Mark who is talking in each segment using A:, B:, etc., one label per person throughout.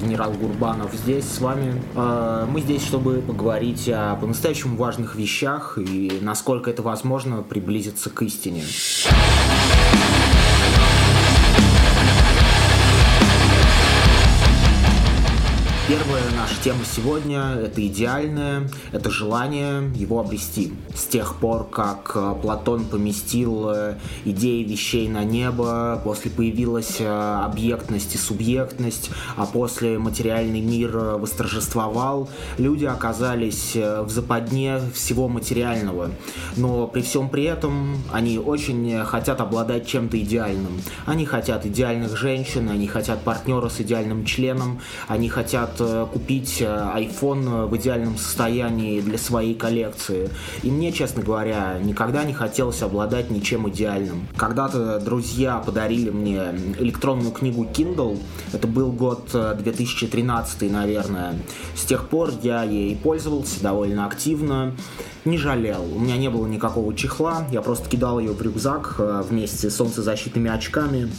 A: генерал Гурбанов здесь с вами. Э, Мы здесь, чтобы поговорить о по-настоящему важных вещах и, насколько это возможно, приблизиться к истине. Наша тема сегодня – это идеальное, это желание его обрести. С тех пор, как э, Платон поместил э, идеи вещей на небо, после появилась э, объектность и субъектность, а после материальный мир восторжествовал, люди оказались в западне всего материального. Но при всем при этом они очень хотят обладать чем-то идеальным. Они хотят идеальных женщин, они хотят партнера с идеальным членом, они хотят э, купить э, iPhone в идеальном состоянии для своей коллекции. И мне, честно говоря, никогда не хотелось обладать ничем идеальным. Когда-то друзья подарили мне электронную книгу Kindle. Это был год э, 2013, наверное. С тех пор я ей пользовался довольно активно. Не жалел. У меня не было никакого чехла. Я просто кидал ее в рюкзак э, вместе с солнцезащитными очками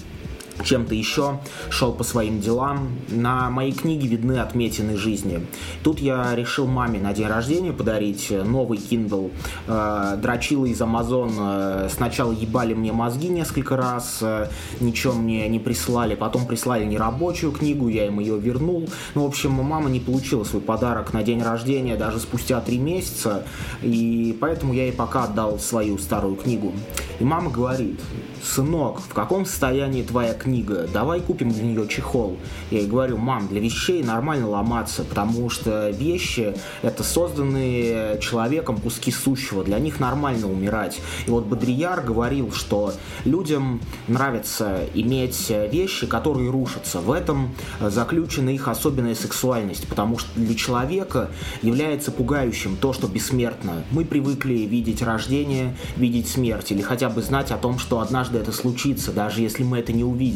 A: чем-то еще, шел по своим делам. На моей книге видны отметины жизни. Тут я решил маме на день рождения подарить новый Kindle. Э, дрочила из Amazon э, сначала ебали мне мозги несколько раз, э, ничего мне не прислали, потом прислали нерабочую книгу, я им ее вернул. Ну, в общем, мама не получила свой подарок на день рождения даже спустя три месяца, и поэтому я ей пока отдал свою старую книгу. И мама говорит, сынок, в каком состоянии твоя книга? Давай купим для нее чехол. Я ей говорю, мам, для вещей нормально ломаться, потому что вещи это созданные человеком куски сущего, для них нормально умирать. И вот Бодрияр говорил, что людям нравится иметь вещи, которые рушатся. В этом заключена их особенная сексуальность, потому что для человека является пугающим то, что бессмертно. Мы привыкли видеть рождение, видеть смерть, или хотя бы знать о том, что однажды это случится, даже если мы это не увидим.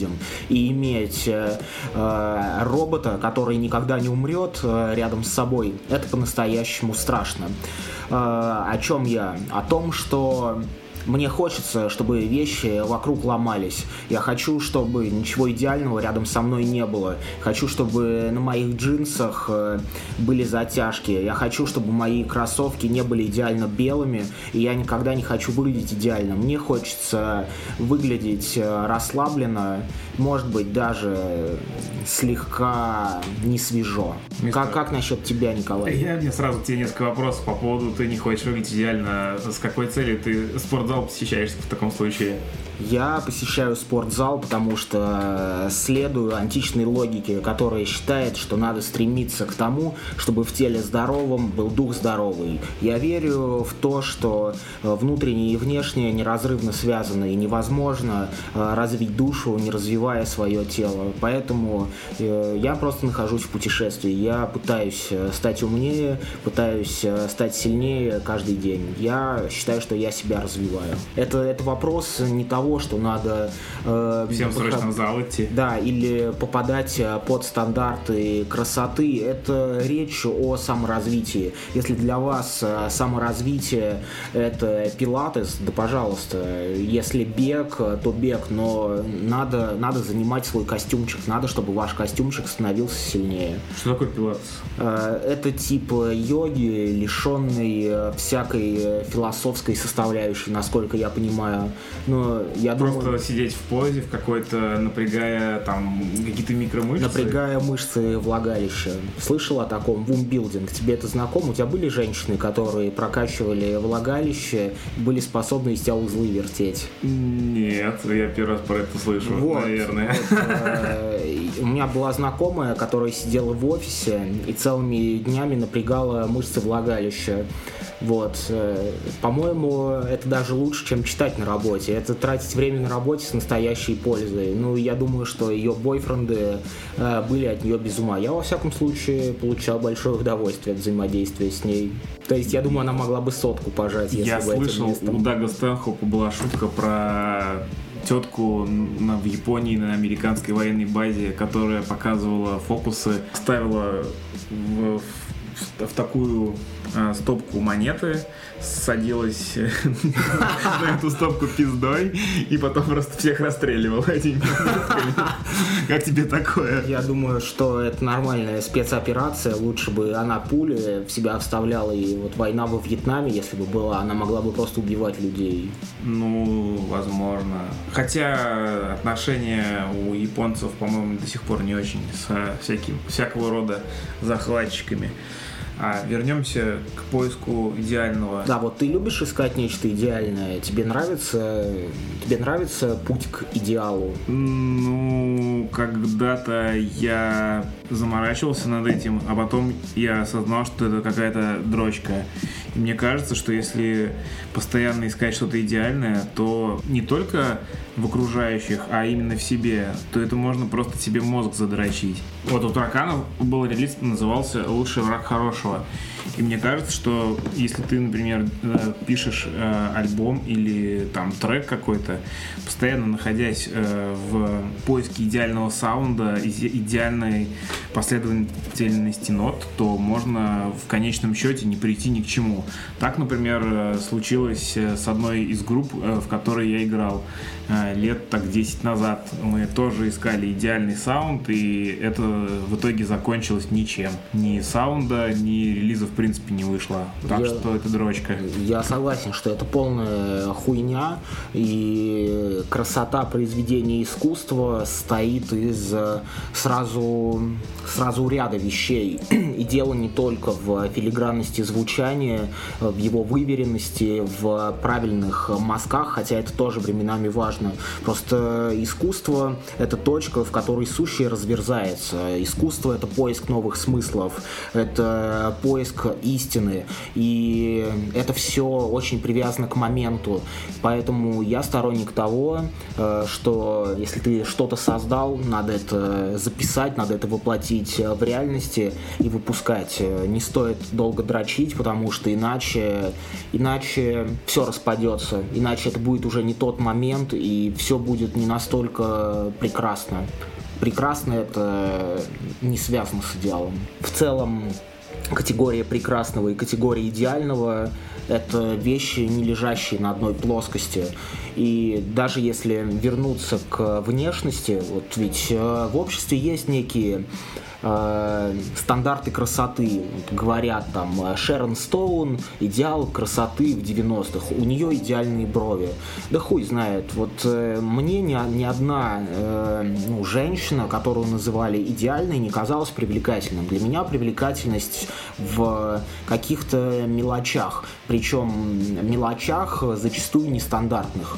A: И иметь э, э, робота, который никогда не умрет э, рядом с собой, это по-настоящему страшно. Э, о чем я? О том, что мне хочется, чтобы вещи вокруг ломались. Я хочу, чтобы ничего идеального рядом со мной не было. Хочу, чтобы на моих джинсах э, были затяжки. Я хочу, чтобы мои кроссовки не были идеально белыми. И я никогда не хочу выглядеть идеально. Мне хочется выглядеть э, расслабленно, может быть, даже слегка не свежо. Как, как насчет тебя, Николай?
B: Я мне сразу тебе несколько вопросов по поводу ты не хочешь выглядеть идеально. С какой целью ты спортзал посещаешь в таком случае?
A: Я посещаю спортзал, потому что следую античной логике, которая считает, что надо стремиться к тому, чтобы в теле здоровом был дух здоровый. Я верю в то, что внутреннее и внешнее неразрывно связаны, и невозможно э, развить душу, не развивая свое тело. Поэтому э, я просто нахожусь в путешествии. Я пытаюсь э, стать умнее, пытаюсь стать сильнее каждый день. Я считаю, что я себя развиваю. Это, это вопрос не того, что надо...
B: Э, Всем срочно в зал идти.
A: Да, или попадать под стандарты красоты. Это речь о саморазвитии. Если для вас саморазвитие это пилатес, да пожалуйста. Если бег, то бег, но надо, надо занимать свой костюмчик. Надо, чтобы ваш костюмчик становился сильнее.
B: Что такое пилатес?
A: Это тип йоги, лишенный всякой философской составляющей, насколько я понимаю. Но я
B: Просто
A: думаю,
B: сидеть в позе в какой-то, напрягая там какие-то микромышцы.
A: Напрягая мышцы влагалища. Слышал о таком вумбилдинг? Тебе это знакомо? У тебя были женщины, которые прокачивали влагалище, были способны из тебя узлы вертеть?
B: Нет, я первый раз про это слышу,
A: вот,
B: наверное.
A: Э, у меня была знакомая, которая сидела в офисе и целыми днями напрягала мышцы влагалища. Вот. Э, по-моему, это даже лучше, чем читать на работе. Это тратить время на работе с настоящей пользой. Ну, я думаю, что ее бойфренды э, были от нее без ума. Я, во всяком случае, получал большое удовольствие от взаимодействия с ней. То есть, я думаю, она могла бы сотку пожать, если
B: Я
A: бы этим
B: слышал,
A: местом-
B: у Дага Стэнхопа была шутка про тетку на, в Японии на американской военной базе, которая показывала фокусы, ставила в, в- в такую стопку монеты, садилась на эту стопку пиздой и потом просто всех расстреливала этими Как тебе такое?
A: Я думаю, что это нормальная спецоперация. Лучше бы она пули в себя вставляла, и вот война во Вьетнаме, если бы была, она могла бы просто убивать людей.
B: Ну, возможно. Хотя отношения у японцев, по-моему, до сих пор не очень с всяким, всякого рода захватчиками. А вернемся к поиску идеального.
A: Да, вот ты любишь искать нечто идеальное. Тебе нравится, тебе нравится путь к идеалу?
B: Ну, когда-то я заморачивался над этим, а потом я осознал, что это какая-то дрочка. Мне кажется, что если постоянно искать что-то идеальное, то не только в окружающих, а именно в себе, то это можно просто себе мозг задрочить. Вот у тараканов был релиз, назывался «Лучший враг хорошего». И мне кажется, что если ты, например, э, пишешь э, альбом или там трек какой-то, постоянно находясь э, в поиске идеального саунда, идеальной последовательности нот, то можно в конечном счете не прийти ни к чему. Так, например, случилось с одной из групп, в которой я играл лет так 10 назад. Мы тоже искали идеальный саунд, и это в итоге закончилось ничем. Ни саунда, ни релизов принципе не вышла. Так я, что это дрочка.
A: Я согласен, что это полная хуйня, и красота произведения искусства стоит из э, сразу, сразу ряда вещей. И дело не только в филигранности звучания, в его выверенности, в правильных мазках, хотя это тоже временами важно. Просто искусство — это точка, в которой сущее разверзается. Искусство — это поиск новых смыслов, это поиск истины, и это все очень привязано к моменту. Поэтому я сторонник того, э, что если ты что-то создал, надо это записать, надо это воплотить в реальности и выпускать. Не стоит долго дрочить, потому что иначе, иначе все распадется, иначе это будет уже не тот момент, все будет не настолько прекрасно прекрасно это не связано с идеалом. В целом, категория прекрасного и категория идеального — это вещи, не лежащие на одной плоскости. И даже если вернуться к внешности, вот ведь э, в обществе есть некие э, стандарты красоты. Говорят там э, Шерон Стоун, идеал красоты в 90-х. У нее идеальные брови. Да хуй знает. Вот э, мне ни, ни одна э, ну, женщина, которую называли идеальной, не казалась привлекательным. Для меня привлекательность в каких-то мелочах. Причем мелочах зачастую нестандартных.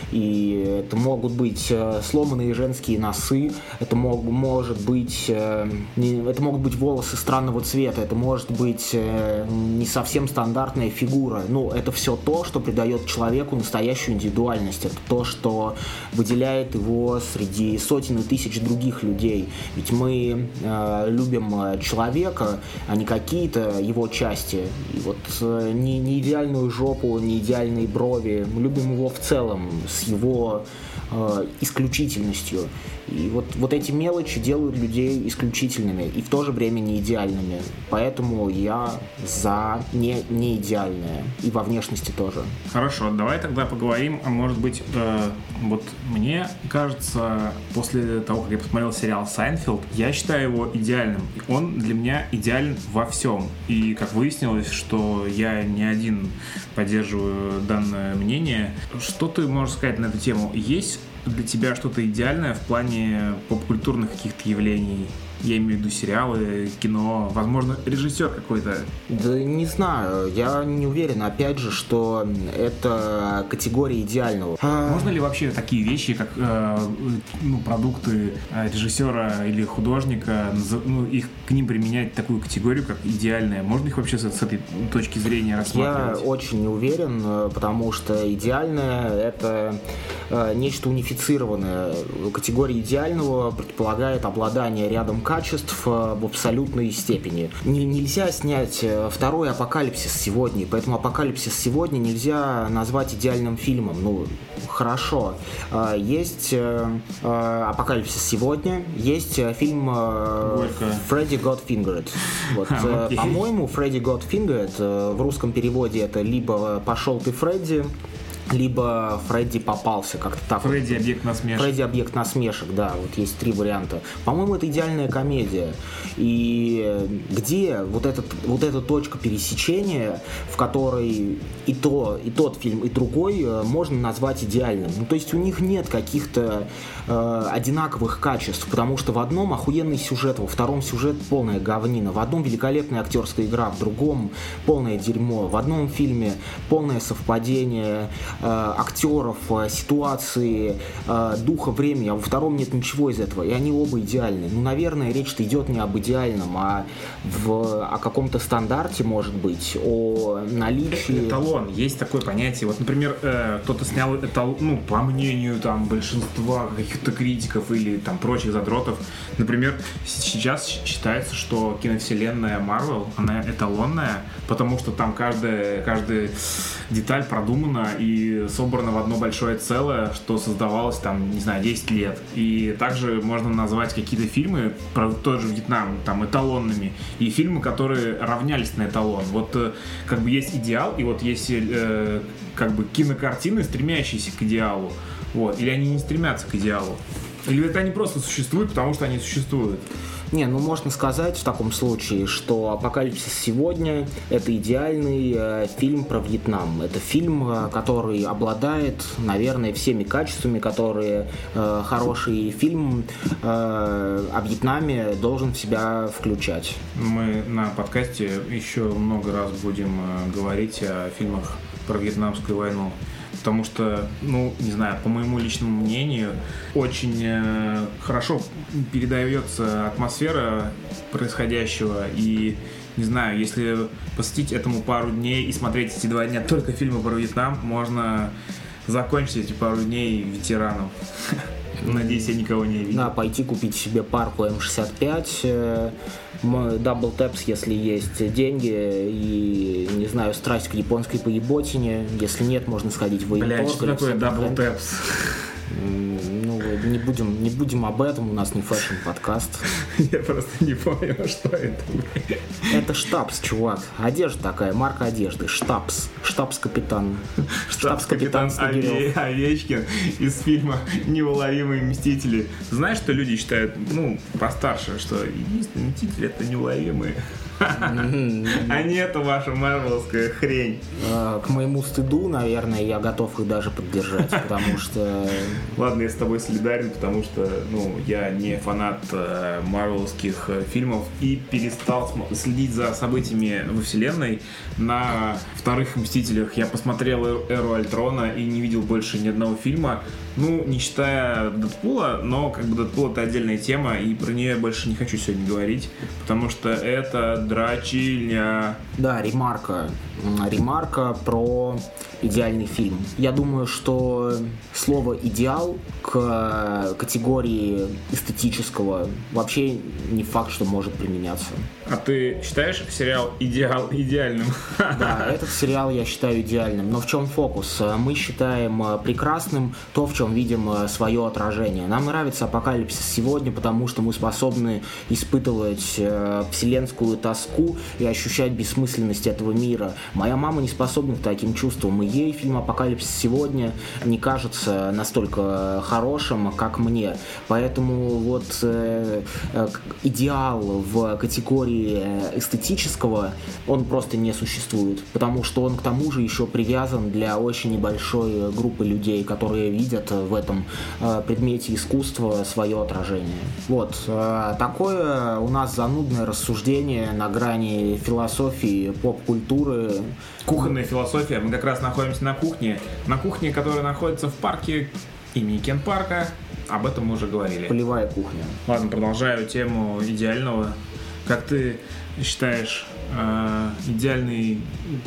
A: И это могут быть э, сломанные женские носы, это мог, может быть э, это могут быть волосы странного цвета, это может быть э, не совсем стандартная фигура. Ну, это все то, что придает человеку настоящую индивидуальность. Это то, что выделяет его среди сотен и тысяч других людей. Ведь мы любим человека, а не какие-то его части. И вот не, не идеальную жопу, не идеальные брови. Мы любим его в целом, с его э, исключительностью. И вот, вот эти мелочи делают людей исключительными и в то же время не идеальными. Поэтому я за не, не идеальное. И во внешности тоже.
B: Хорошо, давай тогда поговорим. А может быть, э, вот мне кажется, после того, как я посмотрел сериал Сайнфелд, я считаю его идеальным. Он для меня идеален во всем. И как выяснилось, что я не один поддерживаю данное мнение. Что ты можешь сказать на эту тему? Есть для тебя что-то идеальное в плане попкультурных каких-то явлений? Я имею в виду сериалы, кино, возможно, режиссер какой-то.
A: Да не знаю, я не уверен, опять же, что это категория идеального.
B: А, Можно ли вообще такие вещи, как э, ну, продукты э, режиссера или художника, ну, их к ним применять такую категорию, как идеальная? Можно их вообще с, с этой точки зрения рассматривать?
A: Я очень не уверен, э, потому что идеальное это нечто унифицированное. Категория идеального предполагает обладание рядом качеств э, в абсолютной степени. Не, нельзя снять э, второй апокалипсис сегодня, поэтому апокалипсис сегодня нельзя назвать идеальным фильмом. Ну, хорошо. Э, есть апокалипсис сегодня, есть фильм Фредди Got Fingered. Вот, по-моему, Фредди Fingered в русском переводе это либо «Пошел ты, Фредди», либо Фредди попался как-то так.
B: Фредди объект насмешек.
A: Фредди объект насмешек, да, вот есть три варианта. По-моему, это идеальная комедия. И где вот, этот, вот эта точка пересечения, в которой и, то, и тот фильм, и другой э, можно назвать идеальным. Ну, то есть у них нет каких-то э, одинаковых качеств, потому что в одном охуенный сюжет, во втором сюжет полная говнина, в одном великолепная актерская игра, в другом полное дерьмо, в одном фильме полное совпадение, актеров, э, ситуации, э, духа времени, а во втором нет ничего из этого, и они оба идеальны. Ну, наверное, речь-то идет не об идеальном, а в, о каком-то стандарте, может быть, о наличии...
B: Эталон, есть такое понятие. Вот, например, э, кто-то снял эталон, ну, по мнению там большинства каких-то критиков или там прочих задротов, например, сейчас считается, что киновселенная Марвел, она эталонная, потому что там каждая, каждая деталь продумана и собрана в одно большое целое, что создавалось там, не знаю, 10 лет. И также можно назвать какие-то фильмы про тот же Вьетнам там эталонными и фильмы, которые равнялись на эталон. Вот э, как бы есть идеал, и вот есть э, как бы кинокартины, стремящиеся к идеалу. Вот. Или они не стремятся к идеалу. Или это они просто существуют, потому что они существуют.
A: Не, ну можно сказать в таком случае, что «Апокалипсис сегодня» — это идеальный э, фильм про Вьетнам. Это фильм, э, который обладает, наверное, всеми качествами, которые э, хороший фильм э, о Вьетнаме должен в себя включать.
B: Мы на подкасте еще много раз будем э, говорить о фильмах про Вьетнамскую войну потому что, ну, не знаю, по моему личному мнению, очень э, хорошо передается атмосфера происходящего и не знаю, если посвятить этому пару дней и смотреть эти два дня только фильмы про Вьетнам, можно закончить эти пару дней ветераном. Надеюсь, я никого не видел.
A: Да, пойти купить себе парку М65, double taps, если есть деньги, и, не знаю, страсть к японской поеботине. Если нет, можно сходить в.
B: Блядь, что такое double
A: taps? Не будем, не будем об этом, у нас не fashion подкаст.
B: Я просто не понял, что это.
A: Это штабс, чувак. Одежда такая, марка одежды. Штабс. Штабс-капитан.
B: Штабс-капитан Овечкин из фильма «Неуловимые мстители». Знаешь, что люди считают, ну, постарше, что единственные мстители — это неуловимые. А не это ваша марвелская хрень.
A: А, к моему стыду, наверное, я готов их даже поддержать, потому что...
B: Ладно, я с тобой солидарен, потому что, ну, я не фанат э, марвелских э, фильмов и перестал следить за событиями во вселенной. На вторых Мстителях я посмотрел Эру Альтрона и не видел больше ни одного фильма. Ну, не считая Дэдпула, но как бы Дэдпул это отдельная тема, и про нее я больше не хочу сегодня говорить, потому что это дрочильня.
A: Да, ремарка. Ремарка про идеальный фильм. Я думаю, что слово «идеал» к категории эстетического вообще не факт, что может применяться.
B: А ты считаешь сериал «Идеал» идеальным?
A: Да, этот сериал я считаю идеальным. Но в чем фокус? Мы считаем э, прекрасным то, в чем видим э, свое отражение. Нам нравится апокалипсис сегодня, потому что мы способны испытывать э, вселенскую тоску и ощущать бессмысленность этого мира. Моя мама не способна к таким чувствам, и ей фильм «Апокалипсис сегодня» не кажется настолько хорошим, как мне. Поэтому вот э, э, идеал в категории эстетического, он просто не существует, потому что он к тому же еще привязан для очень небольшой группы людей, которые видят в этом э, предмете искусства свое отражение. Вот, э, такое у нас занудное рассуждение на грани философии, поп-культуры.
B: Кухонная философия. Мы как раз находимся на кухне. На кухне, которая находится в парке имени Кен Парка. Об этом мы уже говорили.
A: Полевая кухня.
B: Ладно, продолжаю тему идеального. Как ты считаешь, э, идеальный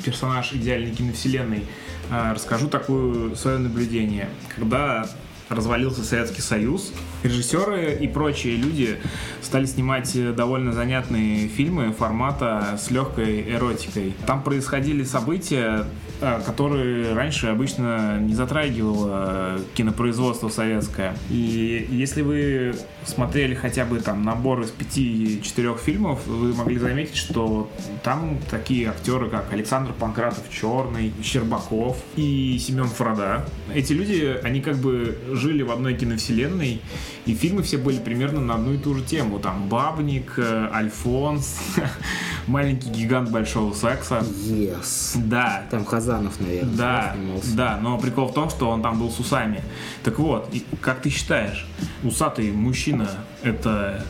B: персонаж идеальной киновселенной? Э, расскажу такое свое наблюдение. Когда развалился Советский Союз, режиссеры и прочие люди стали снимать довольно занятные фильмы формата с легкой эротикой. Там происходили события, э, которые раньше обычно не затрагивало кинопроизводство советское. И если вы смотрели хотя бы там набор из пяти-четырех фильмов, вы могли заметить, что там такие актеры, как Александр Панкратов Черный, Щербаков и Семен Фрода. Эти люди, они как бы жили в одной киновселенной, и фильмы все были примерно на одну и ту же тему. Там Бабник, э, Альфонс, Маленький гигант большого секса.
A: Yes.
B: Да.
A: Там Хазанов, наверное.
B: Да, да, но прикол в том, что он там был с усами. Так вот, как ты считаешь, усатый мужчина это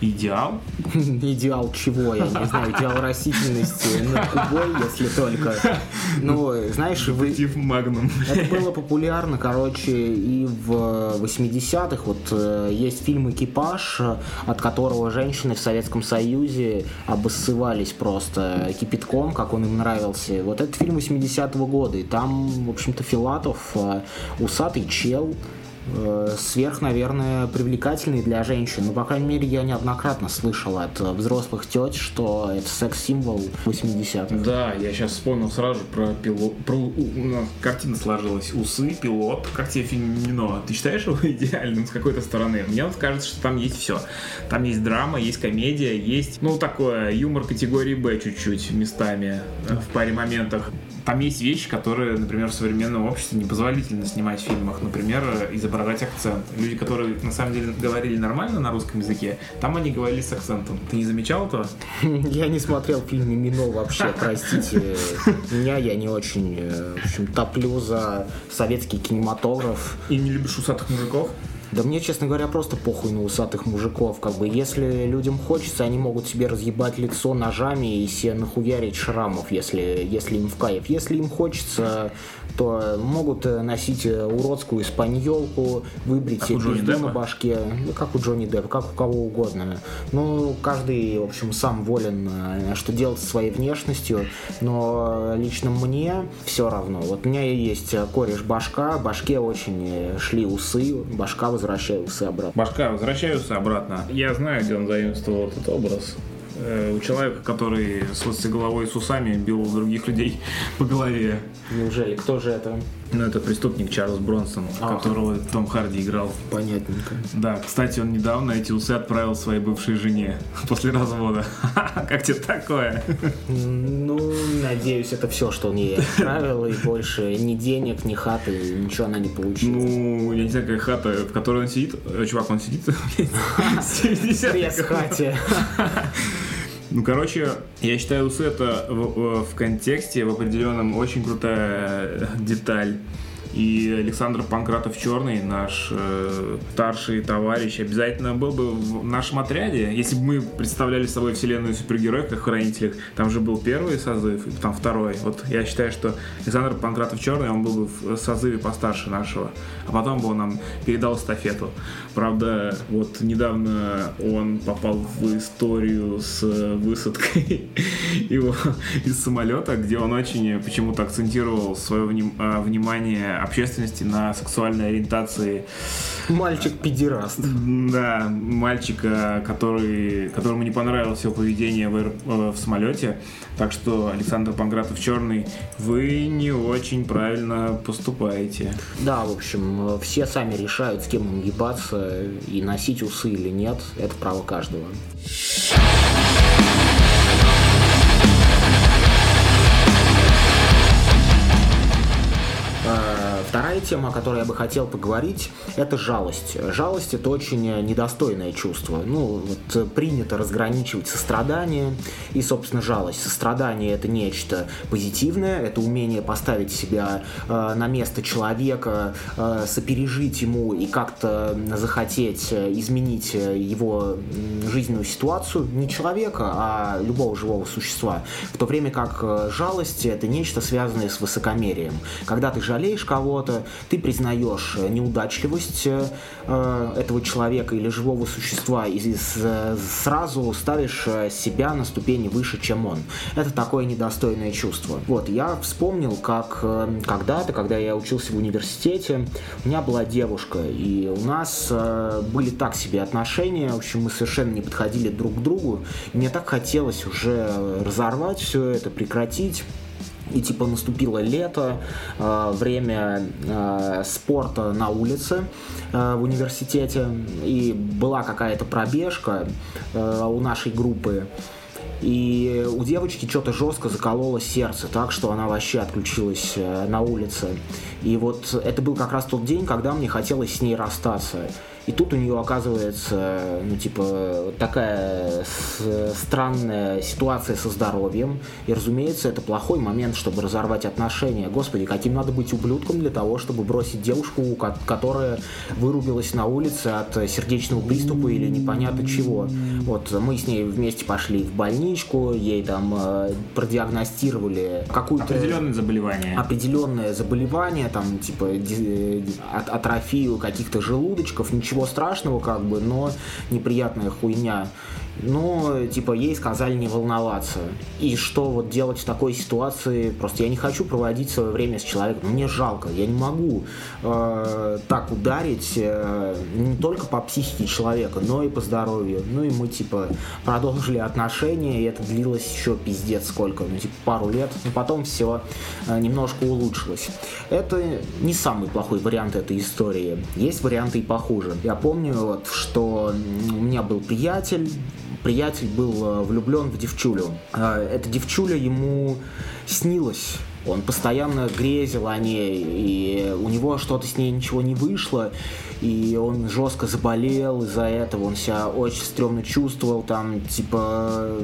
B: Идеал?
A: Идеал чего? Я не знаю. Идеал растительности над кубой, если только. Ну, знаешь, вы...
B: Магнум.
A: Это было популярно, короче, и в 80-х. Вот э, есть фильм «Экипаж», от которого женщины в Советском Союзе обоссывались просто кипятком, как он им нравился. Вот этот фильм 80-го года, и там, в общем-то, Филатов, э, усатый чел, сверх, наверное, привлекательный для женщин. Ну, по крайней мере, я неоднократно слышал от взрослых теть, что это секс-символ 80-х.
B: Да, я сейчас вспомнил сразу про пилот. Про, у, у, картина сложилась. Усы, пилот. Как тебе фильм Мино? Ты считаешь его идеальным с какой-то стороны? Мне вот кажется, что там есть все. Там есть драма, есть комедия, есть, ну, такое, юмор категории Б чуть-чуть местами э, в паре моментах. Там есть вещи, которые, например, в современном обществе непозволительно снимать в фильмах. Например, изображать акцент. Люди, которые на самом деле говорили нормально на русском языке, там они говорили с акцентом. Ты не замечал этого?
A: Я не смотрел фильм «Мимино» вообще, простите. Меня я не очень, э, в общем, топлю за советский кинематограф.
B: И не любишь усатых мужиков?
A: Да мне, честно говоря, просто похуй на усатых мужиков. Как бы, если людям хочется, они могут себе разъебать лицо ножами и себе нахуярить шрамов, если, если им в кайф. Если им хочется то могут э, носить э, уродскую испаньолку, выбрить
B: себе пизду на
A: башке, ну, как у Джонни Деппа, как у кого угодно. Ну, каждый, в общем, сам волен, э, что делать со своей внешностью, но лично мне все равно. Вот у меня есть кореш башка, башке очень шли усы, башка возвращаю усы обратно.
B: Башка возвращаю усы обратно. Я знаю, где он заимствовал этот образ. Э, у человека, который с головой с усами бил других людей по голове.
A: Неужели? Кто же это?
B: Ну, это преступник Чарльз Бронсон, а, которого Том Харди играл.
A: Понятненько.
B: Да, кстати, он недавно эти усы отправил своей бывшей жене после развода. Как тебе такое?
A: Ну, надеюсь, это все, что он ей отправил, и больше ни денег, ни хаты, ничего она не получила.
B: Ну, я не знаю, какая хата, в которой он сидит. Э, чувак, он сидит в
A: 70 хате.
B: Ну, короче, я считаю, усы это в, в контексте, в определенном очень крутая деталь. И Александр Панкратов Черный, наш э, старший товарищ, обязательно был бы в нашем отряде. Если бы мы представляли собой вселенную супергероев, как в хранителях, там же был первый созыв, и там второй. Вот я считаю, что Александр Панкратов Черный, он был бы в созыве постарше нашего. А потом бы он нам передал эстафету. Правда, вот недавно он попал в историю с высадкой его из самолета, где он очень почему-то акцентировал свое а, внимание общественности на сексуальной ориентации.
A: Мальчик-педераст.
B: Да, мальчика, который, которому не понравилось его поведение в, э, в самолете. Так что, Александр Пангратов Черный, вы не очень правильно поступаете.
A: Да, в общем, все сами решают, с кем им ебаться и носить усы или нет. Это право каждого. Вторая тема, о которой я бы хотел поговорить, это жалость. Жалость это очень недостойное чувство. Ну, вот принято разграничивать сострадание и, собственно, жалость. Сострадание это нечто позитивное, это умение поставить себя э, на место человека, э, сопережить ему и как-то захотеть изменить его жизненную ситуацию не человека, а любого живого существа. В то время как жалость это нечто связанное с высокомерием. Когда ты жалеешь кого что-то, ты признаешь неудачливость э, этого человека или живого существа и сразу ставишь себя на ступени выше, чем он. Это такое недостойное чувство. Вот, я вспомнил, как когда-то, когда я учился в университете, у меня была девушка, и у нас были так себе отношения, в общем, мы совершенно не подходили друг к другу. И мне так хотелось уже разорвать все это, прекратить. И типа наступило лето, э, время э, спорта на улице э, в университете, и была какая-то пробежка у нашей группы. И у девочки что-то жестко закололо сердце, так что она вообще отключилась на улице. И вот это был как раз тот день, когда мне хотелось с ней расстаться. И тут у нее оказывается, ну, типа, такая странная ситуация со здоровьем. И, разумеется, это плохой момент, чтобы разорвать отношения. Господи, каким надо быть ублюдком для того, чтобы бросить девушку, которая вырубилась на улице от сердечного приступа или непонятно чего. Вот мы с ней вместе пошли в больничку, ей там э, продиагностировали какую-то...
B: Определенное заболевание.
A: Определенное заболевание, там, типа, атрофию каких-то желудочков, ничего ничего страшного, как бы, но неприятная хуйня но, типа, ей сказали не волноваться. И что вот делать в такой ситуации? Просто я не хочу проводить свое время с человеком. Мне жалко, я не могу э, так ударить э, не только по психике человека, но и по здоровью. Ну и мы, типа, продолжили отношения, и это длилось еще пиздец сколько, ну, типа, пару лет. Но потом все э, немножко улучшилось. Это не самый плохой вариант этой истории. Есть варианты и похуже. Я помню, вот, что у меня был приятель, приятель был э, влюблен в девчулю. А, эта девчуля ему снилась. Он постоянно грезил о ней, и у него что-то с ней ничего не вышло, и он жестко заболел из-за этого, он себя очень стрёмно чувствовал, там, типа,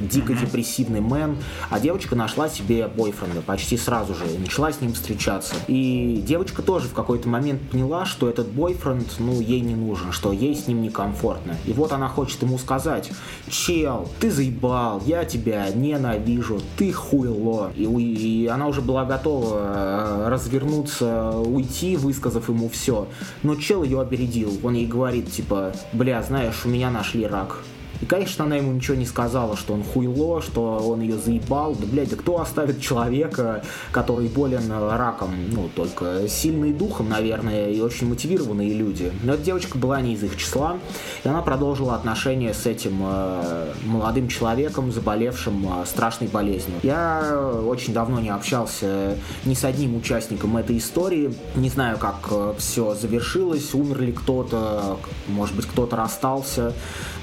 A: дико депрессивный мэн, а девочка нашла себе бойфренда почти сразу же и начала с ним встречаться. И девочка тоже в какой-то момент поняла, что этот бойфренд, ну, ей не нужен, что ей с ним некомфортно. И вот она хочет ему сказать, чел, ты заебал, я тебя ненавижу, ты хуйло. И, и она уже была готова э, развернуться, уйти, высказав ему все. Но чел ее опередил. Он ей говорит, типа, бля, знаешь, у меня нашли рак. И, конечно, она ему ничего не сказала, что он хуйло, что он ее заебал. Да, блядь, да кто оставит человека, который болен раком? Ну, только сильный духом, наверное, и очень мотивированные люди. Но эта девочка была не из их числа, и она продолжила отношения с этим э, молодым человеком, заболевшим э, страшной болезнью. Я очень давно не общался ни с одним участником этой истории. Не знаю, как э, все завершилось, умер ли кто-то, может быть, кто-то расстался.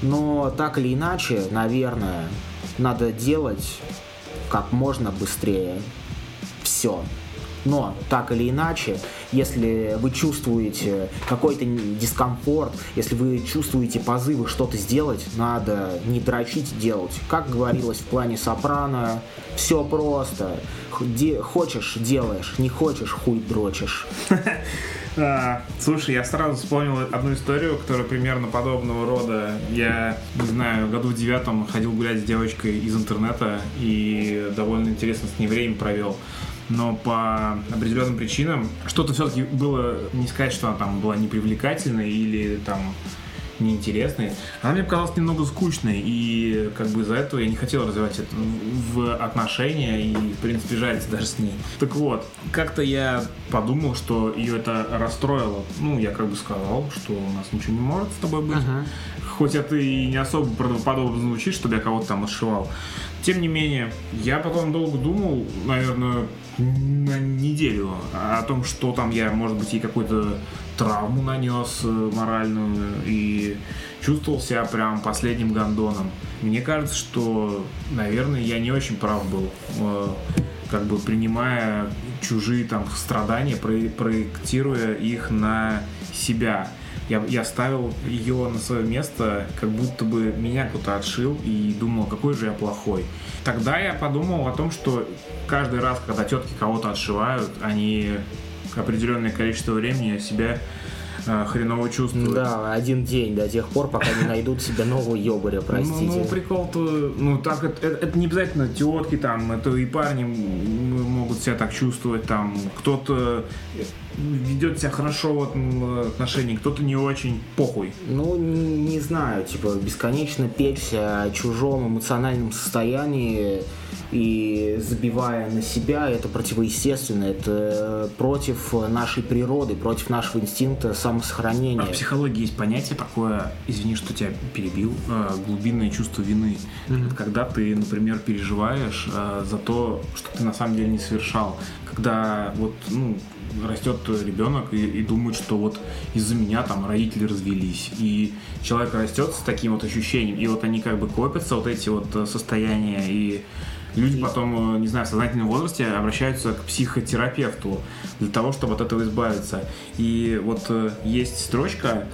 A: Но так или иначе, наверное, надо делать как можно быстрее все. Но так или иначе, если вы чувствуете какой-то дискомфорт, если вы чувствуете позывы что-то сделать, надо не дрочить делать. Как говорилось в плане Сопрано, все просто. Хочешь, делаешь, не хочешь, хуй дрочишь.
B: А, слушай, я сразу вспомнил одну историю, которая примерно подобного рода. Я, не знаю, году в девятом ходил гулять с девочкой из интернета и довольно интересно с ней время провел но по определенным причинам что-то все-таки было, не сказать, что она там была непривлекательной или там неинтересной. Она мне показалась немного скучной, и как бы из-за этого я не хотел развивать это в отношения, и, в принципе, жариться даже с ней. Так вот, как-то я подумал, что ее это расстроило. Ну, я как бы сказал, что у нас ничего не может с тобой быть. Uh-huh. Хоть это и не особо правдоподобно звучит, чтобы я кого-то там отшивал. Тем не менее, я потом долго думал, наверное, на неделю о том, что там я, может быть, и какую-то травму нанес э, моральную и чувствовал себя прям последним гондоном. Мне кажется, что, наверное, я не очень прав был, э, как бы принимая чужие там страдания, проектируя их на себя я, я ставил ее на свое место, как будто бы меня кто-то отшил и думал, какой же я плохой. Тогда я подумал о том, что каждый раз, когда тетки кого-то отшивают, они определенное количество времени себя э, хреново чувствуют.
A: Да, один день до тех пор, пока не найдут себе нового ёбаря, простите.
B: Ну, ну прикол-то, ну так, это, это не обязательно тетки там, это и парни могут себя так чувствовать там, кто-то ведет себя хорошо в этом отношении, кто-то не очень, похуй.
A: Ну, не, не знаю, типа, бесконечно петь о чужом эмоциональном состоянии и забивая на себя, это противоестественно, это против нашей природы, против нашего инстинкта самосохранения. А
B: в психологии есть понятие такое, извини, что тебя перебил, э, глубинное чувство вины. Mm-hmm. Это когда ты, например, переживаешь э, за то, что ты на самом деле не совершал. Когда вот, ну, растет ребенок и, и думает, что вот из-за меня там родители развелись. И человек растет с таким вот ощущением, и вот они как бы копятся, вот эти вот э, состояния, и люди потом, э, не знаю, в сознательном возрасте обращаются к психотерапевту для того, чтобы от этого избавиться. И вот э, есть строчка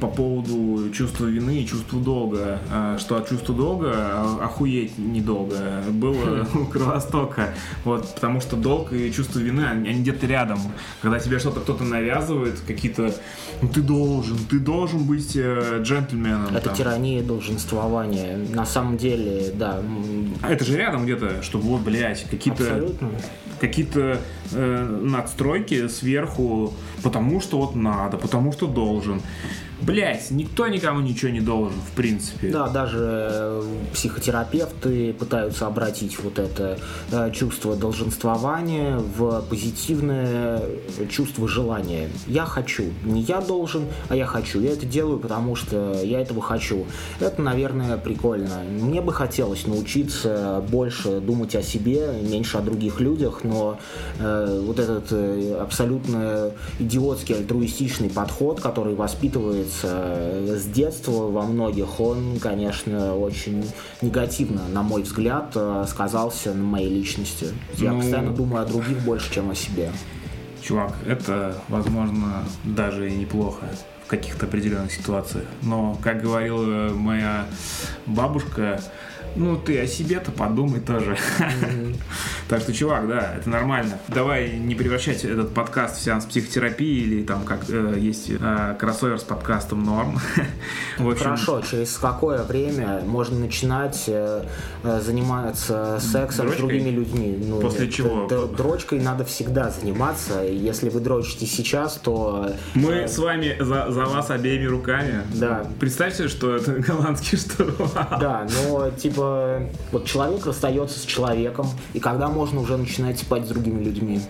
B: по поводу чувства вины и чувства долга, э, что от чувства долга охуеть недолго было у Кровостока. Вот, потому что долг и чувство вины, они где-то рядом. Когда тебе что-то кто-то навязывает, какие-то ну ты должен, ты должен быть джентльменом.
A: Это там. тирания долженствования. На самом деле, да.
B: А это же рядом где-то что вот, блядь, какие-то какие-то э, надстройки сверху, потому что вот надо, потому что должен. Блять, никто никому ничего не должен, в принципе.
A: Да, даже э, психотерапевты пытаются обратить вот это э, чувство долженствования в позитивное чувство желания. Я хочу. Не я должен, а я хочу. Я это делаю, потому что я этого хочу. Это, наверное, прикольно. Мне бы хотелось научиться больше думать о себе, меньше о других людях, но э, вот этот э, абсолютно идиотский альтруистичный подход, который воспитывает Э, с детства во многих, он, конечно, очень негативно, на мой взгляд, э, сказался на моей личности. Я ну, постоянно думаю о других больше, чем о себе.
B: Чувак, это, возможно, даже и неплохо в каких-то определенных ситуациях. Но, как говорила моя бабушка, ну, ты о себе-то подумай тоже. Так что, чувак, да, это нормально. Давай не превращать этот подкаст в сеанс психотерапии или там как э, есть э, кроссовер с подкастом норм.
A: Хорошо, через какое время можно начинать э, заниматься сексом с другими людьми?
B: Ну, После чего?
A: Дрочкой надо всегда заниматься. Если вы дрочите сейчас, то...
B: Мы с вами за, за вас обеими руками.
A: Да.
B: Представьте, что это голландский штурм.
A: Да, но типа типа, вот человек расстается с человеком, и когда можно уже начинать спать с другими людьми?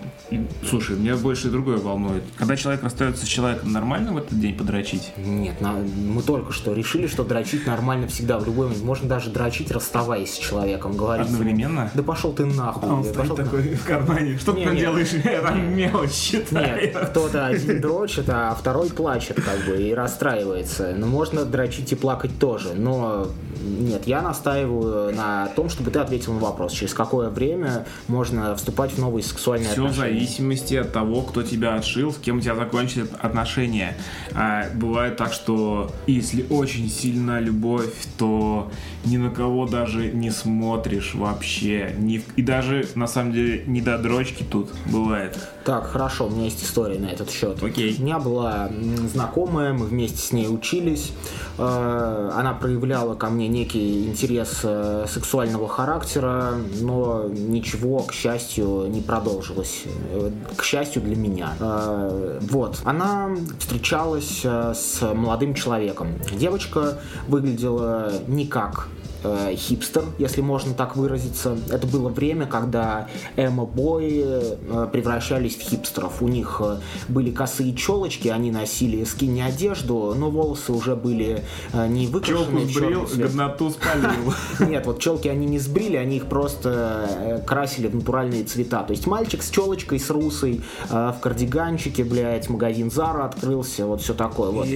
B: Слушай, меня больше другое волнует. Когда человек расстается с человеком, нормально в этот день подрочить?
A: Нет, на, мы только что решили, что дрочить нормально всегда, в любой момент. Можно даже дрочить, расставаясь с человеком, говорить.
B: Одновременно?
A: Да пошел ты нахуй. А
B: он стоит такой в кармане. Что ты там делаешь? Я там мелочь считаю.
A: Нет, кто-то один дрочит, а второй плачет как бы и расстраивается. Но можно дрочить и плакать тоже. Но нет, я настаиваю на том, чтобы ты ответил на вопрос, через какое время можно вступать в новые сексуальные
B: Все
A: отношения.
B: Все в зависимости от того, кто тебя отшил, с кем у тебя закончили отношения. А, бывает так, что если очень сильна любовь, то ни на кого даже не смотришь вообще. Ни. И даже, на самом деле, не до дрочки тут бывает.
A: Так, хорошо, у меня есть история на этот счет.
B: Окей.
A: У меня была знакомая, мы вместе с ней учились. Э, она проявляла ко мне некий интерес э, сексуального характера, но ничего, к счастью, не продолжилось. Э, к счастью для меня. Вот. Она встречалась с молодым человеком. Девочка выглядела не как э, хипстер, если можно так выразиться. Это было время, когда эмо-бои э, превращались в хипстеров. У них э, были косые челочки, они носили скини одежду, но волосы уже были э, не выкрашены
B: Челку сбрил, годноту спалил.
A: Нет, вот челки они не сбрили, они их просто э, красили в натуральные цвета. То есть мальчик с челочкой, с русой, э, в кардиганчике, блядь, магазин Зара открылся, вот все такое. Вот,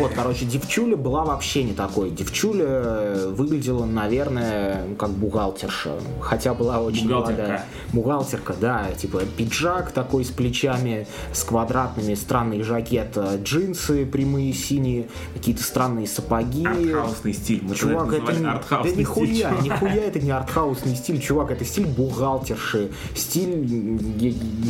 A: вот короче, девчуля была вообще не такой. Девчуля э, выглядела наверное, как бухгалтерша. Хотя была очень
B: Бухгалтерка. молодая.
A: Бухгалтерка, да. Типа пиджак такой с плечами, с квадратными, странный жакет, джинсы прямые синие, какие-то странные сапоги.
B: Артхаусный стиль. Мы
A: чувак, это, это не, да нихуя, стиль, нихуя это не артхаусный стиль, чувак, это стиль бухгалтерши, стиль,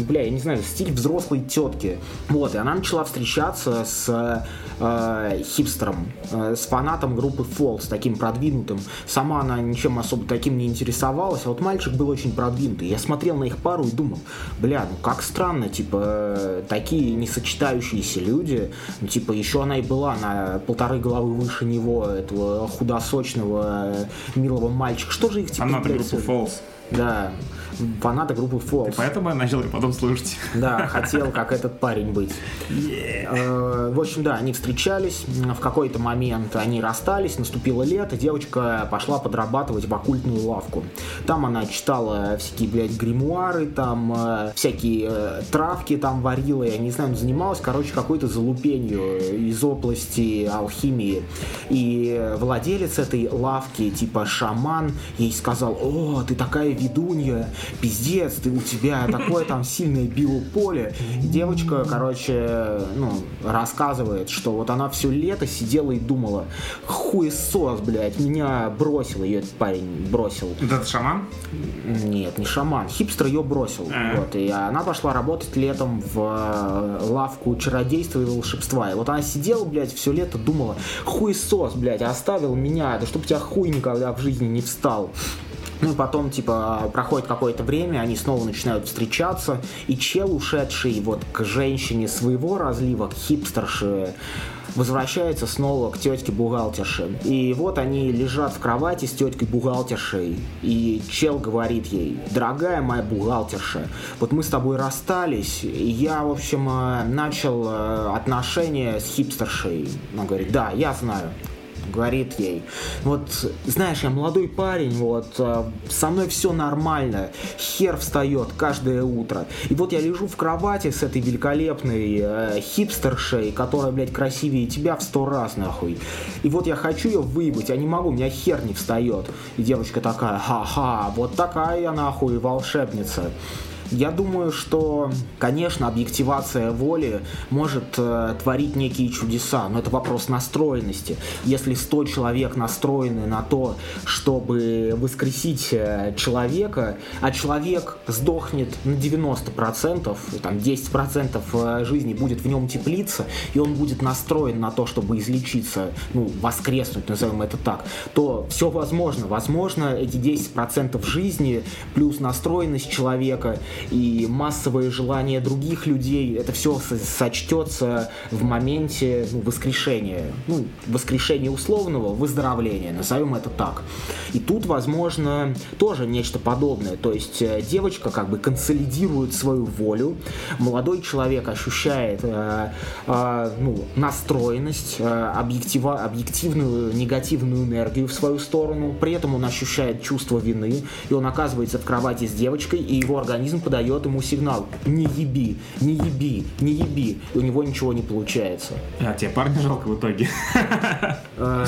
A: бля, я не знаю, стиль взрослой тетки. Вот, и она начала встречаться с э, хипстером, э, с фанатом группы Fall, с таким продвинутым, Сама она ничем особо таким не интересовалась, а вот мальчик был очень продвинутый. Я смотрел на их пару и думал, бля, ну как странно, типа, такие несочетающиеся люди, ну, типа, еще она и была на полторы головы выше него, этого худосочного, милого мальчика. Что же их типа...
B: Она-то группа Falls.
A: Да, фаната группы Falls.
B: Поэтому я начал и потом слушать.
A: Да, хотел как этот парень быть.
B: Yeah.
A: В общем, да, они встречались, в какой-то момент они расстались, наступило лето, девочка пошла подрабатывать в оккультную лавку. Там она читала всякие, блядь, гримуары, там э, всякие э, травки там варила, я не знаю, занималась, короче, какой-то залупенью из области алхимии. И владелец этой лавки, типа шаман, ей сказал, о, ты такая ведунья, пиздец, ты у тебя такое там сильное биополе. И девочка, короче, ну, рассказывает, что вот она все лето сидела и думала, хуесос, блядь, меня бросил, ее этот парень бросил.
B: Этот шаман?
A: Нет, не шаман, хипстер ее бросил.
B: А.
A: Вот, и она пошла работать летом в э, лавку чародейства и волшебства. И вот она сидела, блядь, все лето думала, хуесос, блядь, оставил меня, да чтоб у тебя хуй никогда в жизни не встал. Ну и потом, типа, проходит какое-то время, они снова начинают встречаться, и чел, ушедший вот к женщине своего разлива, к хипстерше, возвращается снова к тетке бухгалтерше. И вот они лежат в кровати с теткой бухгалтершей, и чел говорит ей, дорогая моя бухгалтерша, вот мы с тобой расстались, и я, в общем, э, начал э, отношения с хипстершей. Она говорит, да, я знаю говорит ей, вот, знаешь, я молодой парень, вот, э, со мной все нормально, хер встает каждое утро. И вот я лежу в кровати с этой великолепной э, хипстершей, которая, блядь, красивее тебя в сто раз, нахуй. И вот я хочу ее выебать, а не могу, у меня хер не встает. И девочка такая, ха-ха, вот такая я, нахуй, волшебница. Я думаю, что, конечно, объективация воли может э, творить некие чудеса, но это вопрос настроенности. Если 100 человек настроены на то, чтобы воскресить э, человека, а человек сдохнет на 90%, там 10% э, жизни будет в нем теплиться, и он будет настроен на то, чтобы излечиться, ну, воскреснуть, назовем это так, то все возможно. Возможно, эти 10% жизни плюс настроенность человека и массовое желание других людей, это все сочтется в моменте ну, воскрешения. Ну, воскрешения условного, выздоровления, назовем это так. И тут, возможно, тоже нечто подобное. То есть э, девочка как бы консолидирует свою волю, молодой человек ощущает э, э, ну, настроенность, э, объектива, объективную негативную энергию в свою сторону, при этом он ощущает чувство вины, и он оказывается в кровати с девочкой, и его организм подает ему сигнал «не еби, не еби, не еби», и у него ничего не получается.
B: А тебе парня жалко в итоге?
A: Э,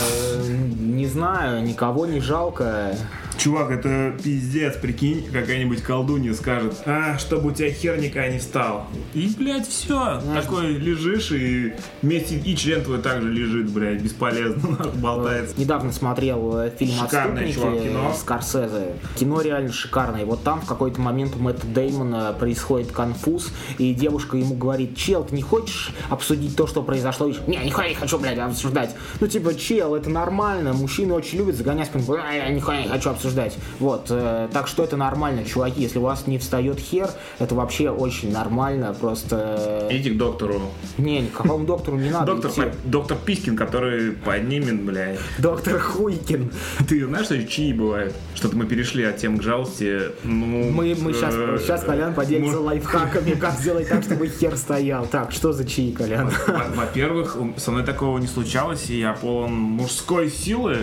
A: Не знаю, никого не жалко.
B: Чувак, это пиздец, прикинь, какая-нибудь колдунья скажет, а, чтобы у тебя хер никогда не встал. И, блядь, все. Такой лежишь, и вместе и член твой также лежит, блядь, бесполезно, болтается.
A: Недавно смотрел э, фильм
B: Шикарное,
A: «Отступники»
B: чувак, кино.
A: Скорсезе. Кино реально шикарное. Вот там в какой-то момент у Мэтта Деймона происходит конфуз, и девушка ему говорит, чел, ты не хочешь обсудить то, что произошло? И, не, нихуя не хочу, блядь, обсуждать. Ну, типа, чел, это нормально. Мужчины очень любят загонять. А, я нихуя не хочу обсуждать. Вот. э, так что это нормально, чуваки. Если у вас не встает хер, это вообще очень нормально. Просто... э,
B: Иди к доктору.
A: Не, никакому доктору не надо
B: Доктор,
A: идти.
B: доктор Пискин, который поднимет, блядь.
A: Доктор Хуйкин.
B: Ты знаешь, что чаи бывают? Что-то мы перешли от тем к жалости. Ну,
A: Мы, мы сейчас,
B: э,
A: сейчас Колян поделится лайфхаками, как сделать так, чтобы хер стоял. Так, что за чаи, Колян?
B: Во- Во-первых, со мной такого не случалось, и я полон мужской силы,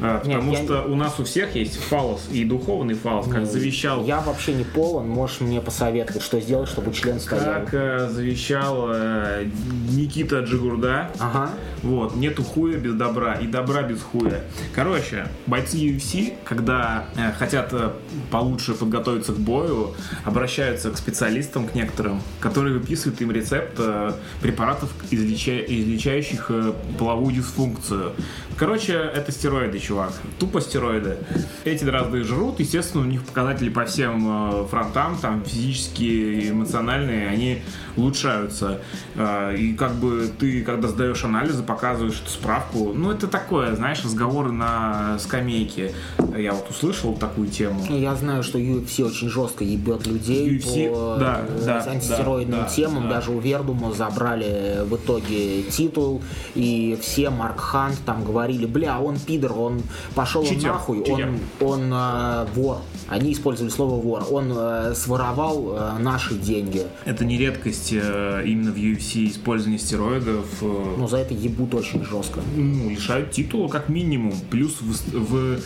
B: э, потому что у нас у всех есть фалос и духовный фалос, как завещал.
A: Я вообще не полон, можешь мне посоветовать, что сделать, чтобы член стоял.
B: Как э, завещал э, Никита Джигурда.
A: Ага.
B: Вот, нету хуя без добра и добра без хуя. Короче, бойцы UFC, когда э, хотят э, получше подготовиться к бою, обращаются к специалистам, к некоторым, которые выписывают им рецепт э, препаратов, излеча- излечающих э, половую дисфункцию. Короче, это стероиды, чувак. Тупо стероиды. Эти эти дрозды жрут, естественно, у них показатели по всем э, фронтам, там физические, эмоциональные, они улучшаются. Э, и как бы ты, когда сдаешь анализы, показываешь эту справку, ну это такое, знаешь, разговоры на скамейке. Я вот услышал такую тему.
A: Я знаю, что UFC очень жестко ебет людей
B: UFC,
A: по
B: да,
A: э,
B: да,
A: антистероидным
B: да,
A: темам.
B: да.
A: Даже у Вердума забрали в итоге титул, и все Марк Хант там говорили, бля, он пидор, он пошел
B: Читер,
A: нахуй,
B: читер.
A: он, он э, вор. Они использовали слово вор. Он э, своровал э, наши деньги.
B: Это не редкость э, именно в UFC использование стероидов. э,
A: Но за это ебут очень жестко.
B: ну, лишают титула как минимум. Плюс вы- вы-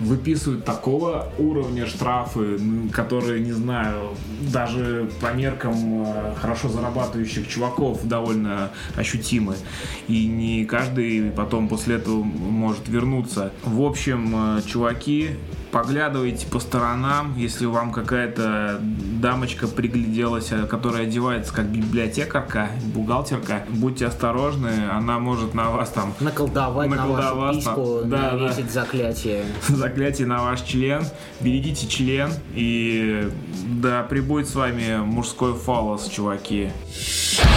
B: выписывают такого уровня штрафы, которые, не знаю, даже по меркам э, хорошо зарабатывающих чуваков довольно ощутимы. И не каждый потом после этого может вернуться. В общем, э, чуваки, поглядывайте по сторонам, если вам какая-то дамочка пригляделась, э, которая одевается как библиотекарка, бухгалтерка, будьте осторожны, она может на вас там
A: Наколдовать, на
B: Наколдовать
A: вашу письку.
B: Да,
A: навесить заклятие.
B: заклятие на ваш член, берегите член и да прибудет с вами мужской фалос, чуваки. Ты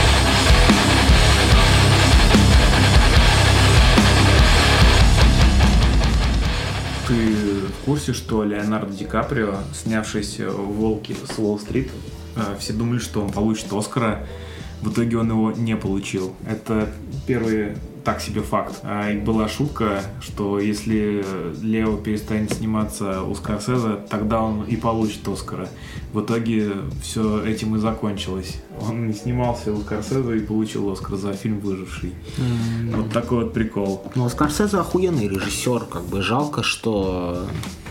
B: курсе, что Леонардо Ди Каприо, снявшись в «Волке с Уолл-стрит», э, все думали, что он получит Оскара, в итоге он его не получил. Это первый так себе факт. А, была шутка, что если Лео перестанет сниматься у Скорсезе, тогда он и получит Оскара. В итоге все этим и закончилось. Он не снимался у Скорсезе и получил Оскар за фильм «Выживший». Вот такой вот прикол.
A: Но Скорсезе охуенный режиссер, как бы жалко, что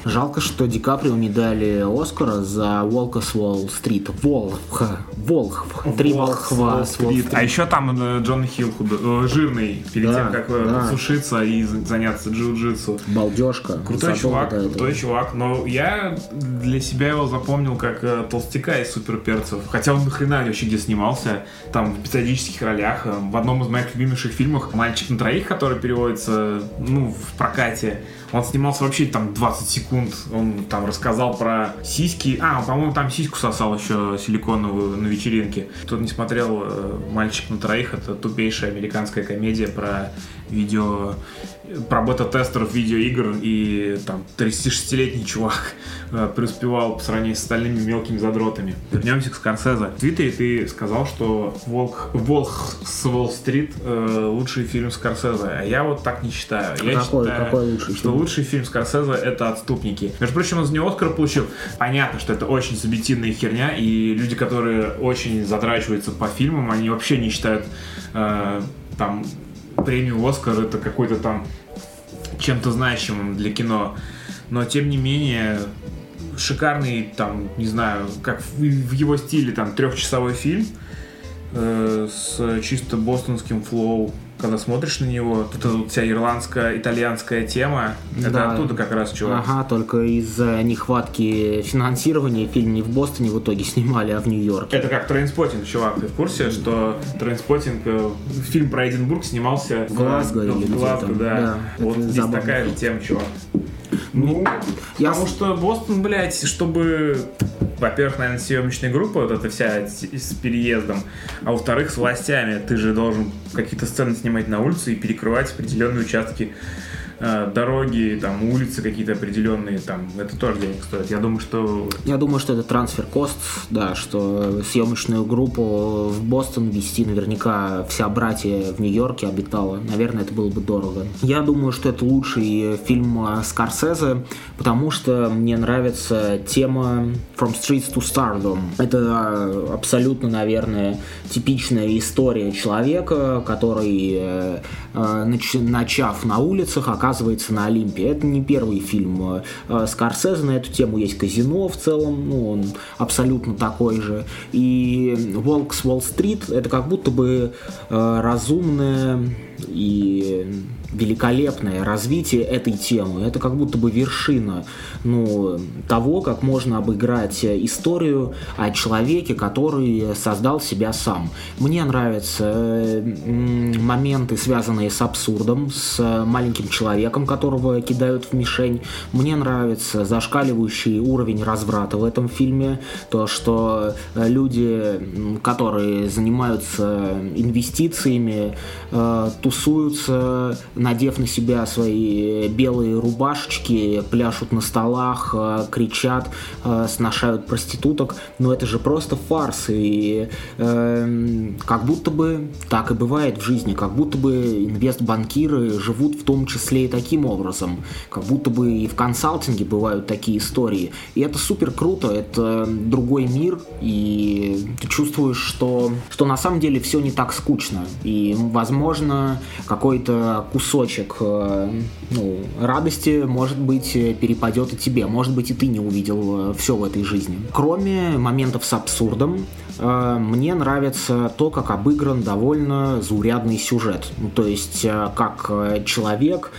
A: жалко, что Ди Каприо не дали Оскара за Волка с Уолл-стрит. Волх, Волх, три волхва с
B: А еще там э, Джон Хилл худо- э, жирный, перед
A: Да,
B: тем, как э,
A: да.
B: подсушиться и за- заняться джиу-джитсу.
A: Балдежка.
B: Крутой
A: Забыл
B: чувак,
A: этого.
B: крутой чувак, но я для себя его запомнил как толстяка из суперперцев. Хотя он нахрена вообще где снимался, там в эпизодических ролях. В одном из моих любимейших фильмов «Мальчик на троих», который переводится, ну, в прокате, он снимался вообще там 20 секунд. Он там рассказал про сиськи. А, по-моему, там сиську сосал еще силиконовую на вечеринке. Кто не смотрел э, «Мальчик на троих», это тупейшая американская комедия про видео про бета-тестеров видеоигр и там 36-летний чувак э, преуспевал по сравнению с остальными мелкими задротами. Вернемся к Скорсезе. В Твиттере ты сказал, что «Волк, Волк с Уолл-стрит» э, лучший фильм Скорсезе, а я вот так не считаю. Я
A: Какой-
B: считаю,
A: какой лучший
B: что
A: фильм?
B: лучший фильм Скорсезе — это «Отступники». Между прочим, он за него Оскар получил. Понятно, что это очень субъективная херня, и люди, которые очень затрачиваются по фильмам, они вообще не считают э, там премию Оскар это какой-то там чем-то значимым для кино. Но тем не менее, шикарный, там, не знаю, как в, в его стиле, там, трехчасовой фильм э, с чисто бостонским флоу. Когда смотришь на него, вот эта вот вся ирландская, итальянская тема, это
A: Да.
B: оттуда как раз, чувак.
A: Ага, только из-за нехватки финансирования фильм не в Бостоне в итоге снимали, а в Нью-Йорке.
B: Это как Трейнспотинг, чувак. Ты в курсе, что Трейнспотинг, э, фильм про Эдинбург снимался
A: В Глазго или
B: в
A: где
B: Глазго, да.
A: да.
B: Вот
A: Это
B: здесь
A: забавно.
B: такая же тема, чувак. Ну,
A: Я
B: потому что Бостон, блядь, чтобы, во-первых, наверное, съемочная группа, вот эта вся с с переездом, а во-вторых, с властями. Ты же должен какие-то сцены снимать на улице и перекрывать определенные участки дороги, там, улицы какие-то определенные, там, это тоже денег стоит. Я думаю, что
A: Я думаю, что это трансфер кост, да, что съемочную группу в Бостон вести наверняка вся братья в Нью-Йорке обитала. Наверное, это было бы дорого. Я думаю, что это лучший фильм э, Скорсезе, потому что мне нравится тема From Streets to Stardom. Это э, абсолютно, наверное, типичная история человека, который, э, э, нач- начав на улицах, оказывается на Олимпе. Это не первый фильм э, Скорсезе на эту тему. Есть «Казино» в целом, ну, он абсолютно такой же. И «Волк с Уолл-стрит» — это как будто бы э, разумная и великолепное развитие этой темы. Это как будто бы вершина ну, того, как можно обыграть историю о человеке, который создал себя сам. Мне нравятся моменты, связанные с абсурдом, с маленьким человеком, которого кидают в мишень. Мне нравится зашкаливающий уровень разврата в этом фильме. То, что люди, которые занимаются инвестициями, э, тусуются, надев на себя свои белые рубашечки, пляшут на столах, э, кричат, э, сношают проституток. Но это же просто фарс. И э, как будто бы так и бывает в жизни, как будто бы инвестбанкиры живут в том числе и таким образом, как будто бы и в консалтинге бывают такие истории. И это супер круто, это другой мир, и ты чувствуешь, что, что на самом деле все не так скучно. И, возможно, какой-то кусочек э, ну, радости, может быть, перепадет и тебе. Может быть, и ты не увидел э, все в этой жизни. Кроме моментов с абсурдом, э, мне нравится то, как обыгран довольно заурядный сюжет. Ну, то есть, как человек,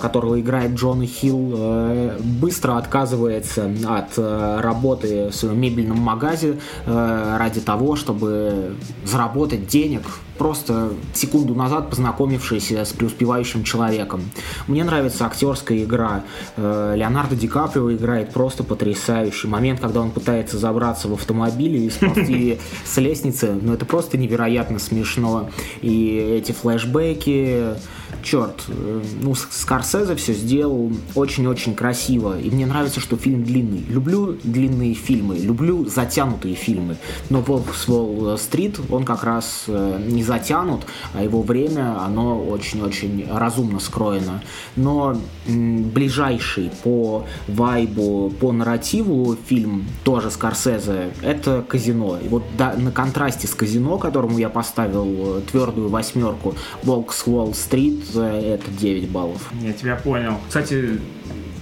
A: которого играет Джона Хилл, быстро отказывается от работы в своем мебельном магазе ради того, чтобы заработать денег просто секунду назад познакомившись с преуспевающим человеком. Мне нравится актерская игра. Э, Леонардо Ди Каприо играет просто потрясающий. Момент, когда он пытается забраться в автомобиль и сползти с лестницы, ну это просто невероятно смешно. И эти флешбеки, черт, э, ну, Скорсезе все сделал очень-очень красиво, и мне нравится, что фильм длинный. Люблю длинные фильмы, люблю затянутые фильмы, но Волк с Уолл-стрит, он как раз э, не затянут, а его время, оно очень-очень разумно скроено. Но ближайший по вайбу, по нарративу фильм тоже Скорсезе, это «Казино». И вот да, на контрасте с «Казино», которому я поставил э, твердую восьмерку, Волк с Уолл-стрит, это 9 баллов.
B: Я тебя понял. Кстати,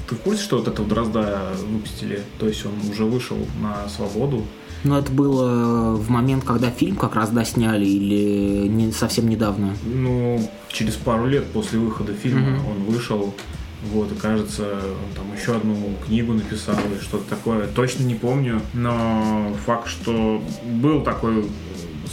B: ты в курсе, что вот этого Дрозда выпустили? То есть он уже вышел на свободу?
A: Ну, это было в момент, когда фильм как раз досняли или не совсем недавно?
B: Ну, через пару лет после выхода фильма mm-hmm. он вышел. Вот, и кажется, он там еще одну книгу написал или что-то такое. Точно не помню, но факт, что был такой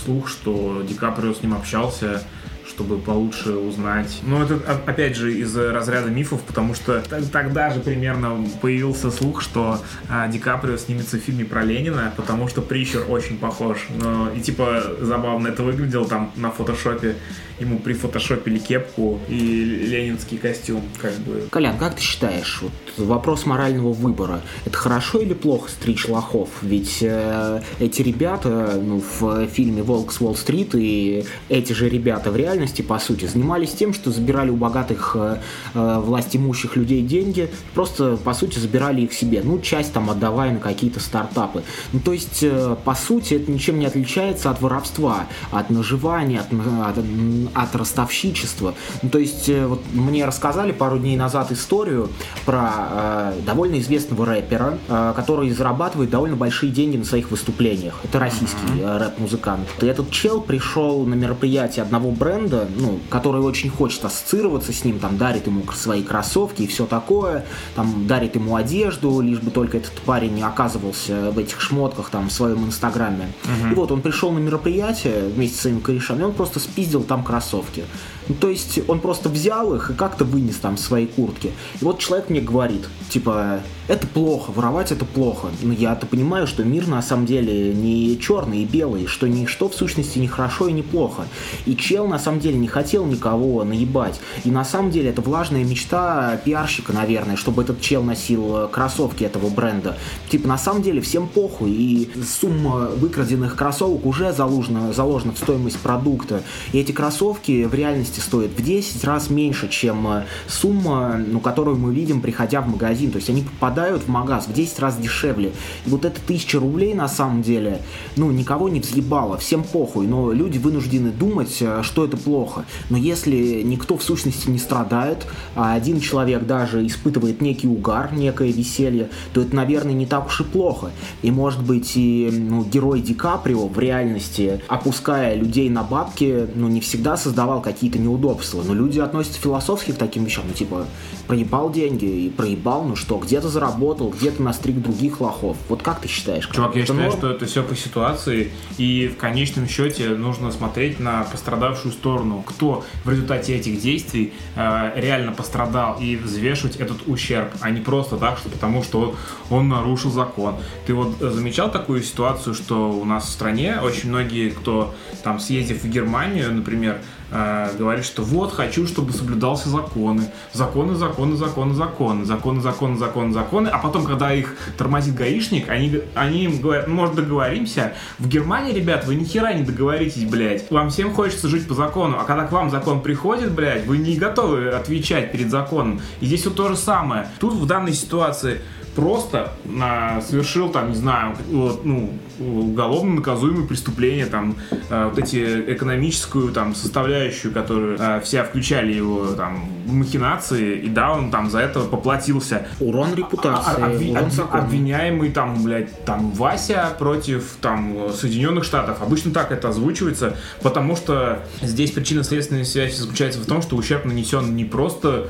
B: слух, что Ди Каприо с ним общался, чтобы получше узнать. Но это, опять же, из разряда мифов, потому что тогда же примерно появился слух, что а, Ди Каприо снимется в фильме про Ленина, потому что Прищер очень похож. Но, и типа забавно это выглядело там на фотошопе ему прифотошопили кепку и ленинский костюм, как бы.
A: Колян, как ты считаешь, вот вопрос морального выбора, это хорошо или плохо стричь лохов? Ведь э, эти ребята, ну, в фильме «Волк с Уолл-стрит» и эти же ребята в реальности, по сути, занимались тем, что забирали у богатых э, э власть имущих людей деньги, просто, по сути, забирали их себе, ну, часть там отдавая на какие-то стартапы. Ну, то есть, э, по сути, это ничем не отличается от воровства, от наживания, от, от от ростовщичества. Ну, то есть, э, вот мне рассказали пару дней назад историю про э, довольно известного рэпера, э, который зарабатывает довольно большие деньги на своих выступлениях. Это российский mm-hmm. рэп-музыкант. И этот чел пришел на мероприятие одного бренда, ну, который очень хочет ассоциироваться с ним, там дарит ему свои кроссовки и все такое, там дарит ему одежду, лишь бы только этот парень не оказывался в этих шмотках там в своем инстаграме. Mm-hmm. И вот он пришел на мероприятие вместе с своим корешами, он просто спиздил там кроссовки. Ну, то есть он просто взял их и как-то вынес там в своей куртке. И вот человек мне говорит, типа, это плохо, воровать это плохо. Но я-то понимаю, что мир на самом деле не черный и белый, что ничто в сущности не хорошо и не плохо. И чел на самом деле не хотел никого наебать. И на самом деле это влажная мечта пиарщика, наверное, чтобы этот чел носил кроссовки этого бренда. Типа, на самом деле всем похуй, и сумма выкраденных кроссовок уже заложена, заложена в стоимость продукта. И эти кроссовки в реальности стоят в 10 раз меньше, чем э, сумма, ну, которую мы видим, приходя в магазин. То есть они попадают в магаз в 10 раз дешевле. И вот эта тысяча рублей на самом деле, ну, никого не взъебало, всем похуй, но люди вынуждены думать, э, что это плохо. Но если никто в сущности не страдает, а один человек даже испытывает некий угар, некое веселье, то это, наверное, не так уж и плохо. И, может быть, и ну, герой Ди Каприо в реальности, опуская людей на бабки, ну, не всегда создавал какие-то неудобства. Но люди относятся философски к таким вещам. Ну, типа, проебал деньги и проебал, ну что, где-то заработал, где-то настриг других лохов. Вот как ты считаешь?
B: Чувак, я считаю,
A: норм?
B: что это все по ситуации, и в конечном счете нужно смотреть на пострадавшую сторону. Кто в результате этих действий э, реально пострадал, и взвешивать этот ущерб, а не просто так, что потому что он нарушил закон. Ты вот замечал такую ситуацию, что у нас в стране очень многие, кто там съездив в Германию, например, Э, говорит, что вот, хочу, чтобы соблюдался законы. Законы, законы, законы, законы. Законы, законы, законы, законы. А потом, когда их тормозит гаишник, они, они им говорят, «Ну, может, договоримся. В Германии, ребят, вы ни хера не договоритесь, блядь. Вам всем хочется жить по закону. А когда к вам закон приходит, блядь, вы не готовы отвечать перед законом. И здесь вот то же самое. Тут в данной ситуации просто на, совершил там, не знаю, вот, ну, уголовно наказуемое преступление, там, э, вот эти экономическую там составляющую, которую э, все включали его там махинации, и да, он там за это поплатился.
A: Урон
B: А-
A: репутации,
B: обви-
A: урон
B: обви-
A: закону.
B: обвиняемый там, блядь, там Вася против там Соединенных Штатов. Обычно так это озвучивается, потому что здесь причинно-следственная связь заключается в том, что ущерб нанесен не просто а,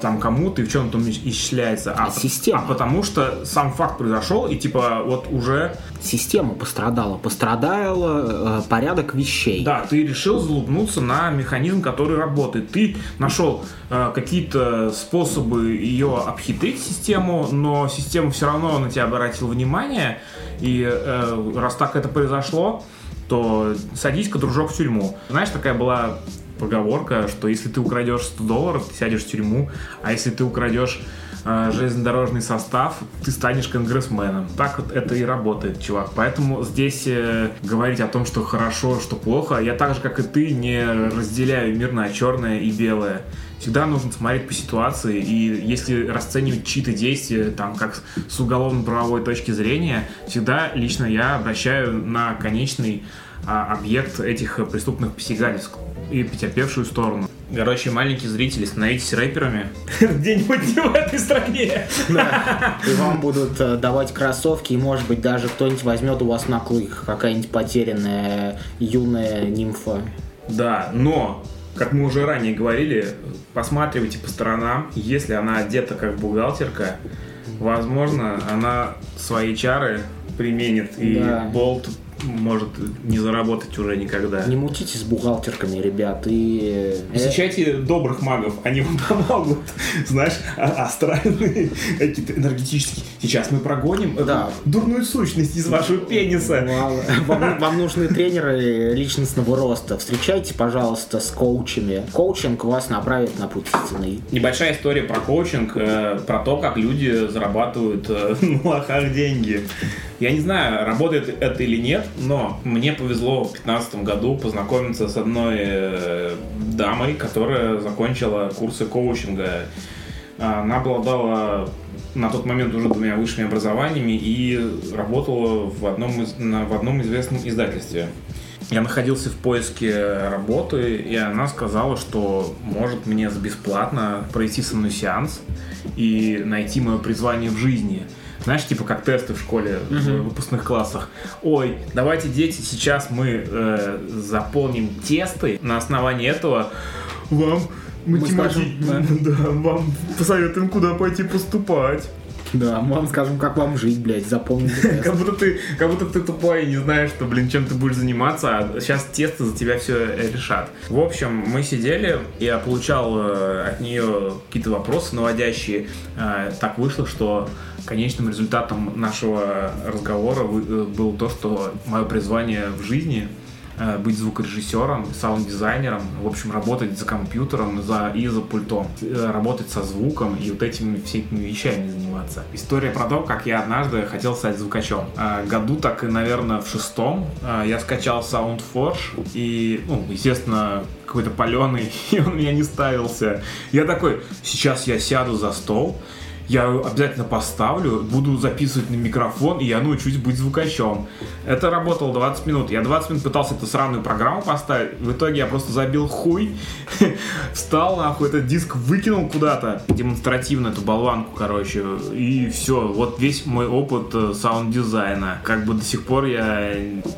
B: там кому-то и в чем там исчисляется, а,
A: А система.
B: а потому что сам факт произошел и типа вот уже
A: Система пострадала. Пострадал э, порядок вещей.
B: Да, ты решил залупнуться на механизм, который работает. Ты нашел э, какие-то способы ее обхитрить систему, но система все равно на тебя обратила внимание. И э, раз так это произошло, то садись-ка, дружок, в тюрьму. Знаешь, такая была поговорка, что если ты украдешь 100 долларов, ты сядешь в тюрьму, а если ты украдешь э, железнодорожный состав, ты станешь конгрессменом. Так вот это и работает, чувак. Поэтому здесь э, говорить о том, что хорошо, что плохо, я так же, как и ты, не разделяю мир на черное и белое. Всегда нужно смотреть по ситуации, и если расценивать чьи-то действия там как с уголовно-правовой точки зрения, всегда лично я обращаю на конечный а, объект этих преступных посягательств и потерпевшую сторону. Короче, маленькие зрители, становитесь рэперами где-нибудь в этой стране.
A: И вам будут э, давать кроссовки, и может быть даже кто-нибудь возьмет у вас на клык, какая-нибудь потерянная юная нимфа.
B: Да, но, как мы уже ранее говорили, посматривайте по сторонам. Если она одета как бухгалтерка, возможно, она свои чары применит, и
A: Да.
B: болт может не заработать уже никогда.
A: Не мутите с бухгалтерками, ребят, и... э,
B: Посещайте добрых магов, они вам помогут. Знаешь, а- астральные, какие-то энергетические. Сейчас мы прогоним эту
A: Да.
B: дурную сущность из вашего пениса.
A: Вам, вам- вам нужны тренеры личностного роста. Встречайте, пожалуйста, с коучами. Коучинг вас направит на путь истинный.
B: Небольшая история про коучинг, э, про то, как люди зарабатывают э, на лохах деньги. Я не знаю, работает это или нет, но мне повезло в 2015 году познакомиться с одной э, дамой, которая закончила курсы коучинга. Она обладала на тот момент уже двумя высшими образованиями и работала в одном, из, на- в одном известном издательстве. Я находился в поиске работы, и она сказала, что может мне бесплатно пройти со мной сеанс и найти мое призвание в жизни. Знаешь, типа как тесты в школе, в выпускных классах. Ой, давайте, дети, сейчас мы э, заполним тесты. На основании этого вам математи-
A: скажем,
B: да, вам посоветуем, куда пойти поступать.
A: Да, мы вам скажем, как вам жить, блядь, запомните. тест.
B: Как будто ты, как будто ты тупой и не знаешь, что, блин, чем ты будешь заниматься, а сейчас тесты за тебя все решат. В общем, мы сидели, я получал э, от нее какие-то вопросы наводящие. Э, Так вышло, что конечным результатом нашего разговора э, было то, что мое призвание в жизни э, быть звукорежиссером, саунд-дизайнером, в общем, работать за компьютером за, и за пультом, э, работать со звуком и вот этими всеми вещами заниматься. История про то, как я однажды хотел стать звукачом. Году так наверное, в шестом я скачал SoundForge и, ну, естественно, какой-то паленый, и он меня не ставился. Я такой, сейчас я сяду за стол, я обязательно поставлю, буду записывать на микрофон, и я научусь быть звукачом. Это работало 20 минут. Я 20 минут пытался эту сраную программу поставить. В итоге я просто забил хуй, встал, нахуй, этот диск выкинул куда-то, демонстративно эту болванку, короче, и все. Вот весь мой опыт э, саунд-дизайна. Как бы до сих пор я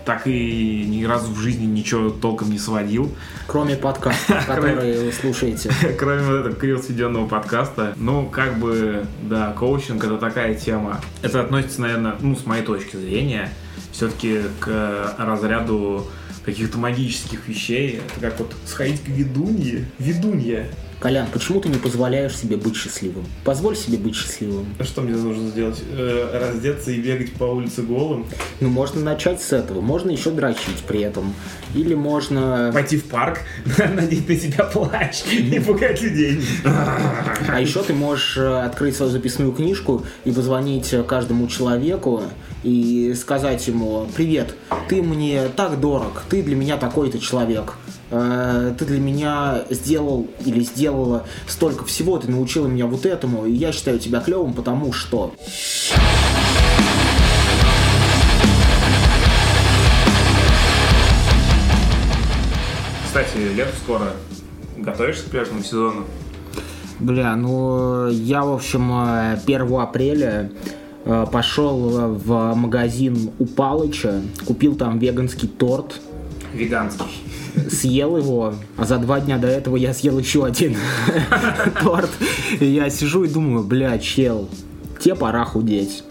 B: так и ни разу в жизни ничего толком не сводил.
A: Кроме подкаста, который вы слушаете.
B: Кроме вот этого криво сведенного подкаста. Ну, как бы, да, коучинг это такая тема. Это относится, наверное, ну, с моей точки зрения, все-таки к разряду каких-то магических вещей. Это как вот сходить к ведунье. Ведунья.
A: Колян, почему ты не позволяешь себе быть счастливым? Позволь себе быть счастливым.
B: А что мне нужно сделать? Э, раздеться и бегать по улице голым?
A: Ну, можно начать с этого. Можно еще дрочить при этом. Или можно...
B: Пойти в парк, надеть на себя плащ и пугать людей.
A: А еще ты можешь э, открыть свою записную книжку и позвонить каждому человеку и сказать ему, привет, ты мне так дорог, ты для меня такой-то человек. Э, ты для меня сделал или сделала столько всего, ты научила меня вот этому, и я считаю тебя клевым, потому что...
B: Кстати, лето скоро. Готовишься к пляжному сезону?
A: Бля, ну я, в общем, 1 э, апреля э, пошел в магазин у Палыча, купил там веганский торт.
B: Веганский
A: съел его, а за два дня до этого я съел еще один торт. И я сижу и думаю, бля, чел, тебе пора худеть.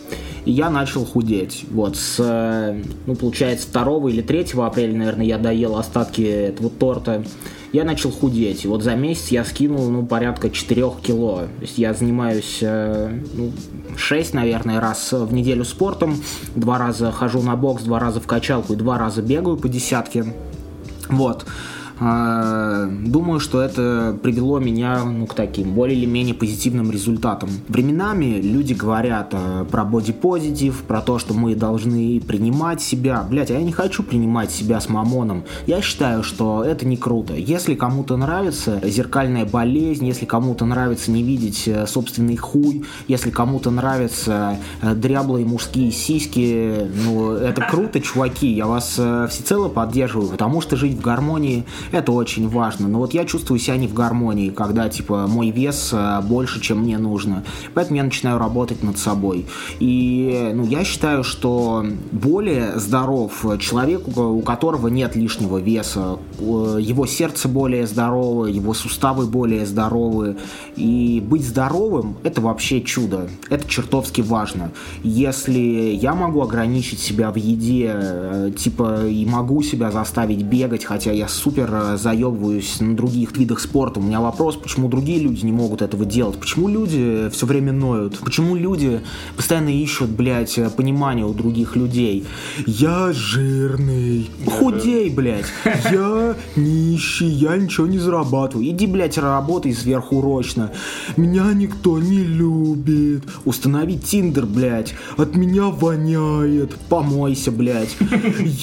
A: И я начал худеть. Вот с, ну, получается, 2 или 3 апреля, наверное, я доел остатки этого торта. Я начал худеть. И вот за месяц я скинул, ну, порядка 4 кило. То есть я занимаюсь, э, ну, 6, наверное, раз в неделю спортом. Два раза хожу на бокс, два раза в качалку и два раза бегаю по десятке. Вот. А, думаю, что это привело меня ну, к таким более или менее позитивным результатам. Временами люди говорят э, про бодипозитив, про то, что мы должны принимать себя. Блять, а я не хочу принимать себя с мамоном. Я считаю, что это не круто. Если кому-то нравится зеркальная болезнь, если кому-то нравится не видеть э, собственный хуй, если кому-то нравятся э, дряблые мужские сиськи, ну, это круто, чуваки. Я вас всецело поддерживаю, потому что жить в гармонии это очень важно. Но вот я чувствую себя не в гармонии, когда, типа, мой вес э, больше, чем мне нужно. Поэтому я начинаю работать над собой. И, ну, я считаю, что более здоров человек, у которого нет лишнего веса. Его сердце более здоровое, его суставы более здоровые. И быть здоровым – это вообще чудо. Это чертовски важно. Если я могу ограничить себя в еде, э, типа, и могу себя заставить бегать, хотя я супер заебываюсь на других видах спорта. У меня вопрос, почему другие люди не могут этого делать? Почему люди все время ноют? Почему люди постоянно ищут, блядь, понимание у других людей? Я жирный. Худей, блядь. Я нищий, я ничего не зарабатываю. Иди, блядь, работай сверхурочно. Меня никто не любит. Установи Тиндер, блядь. От меня воняет. Помойся, блядь.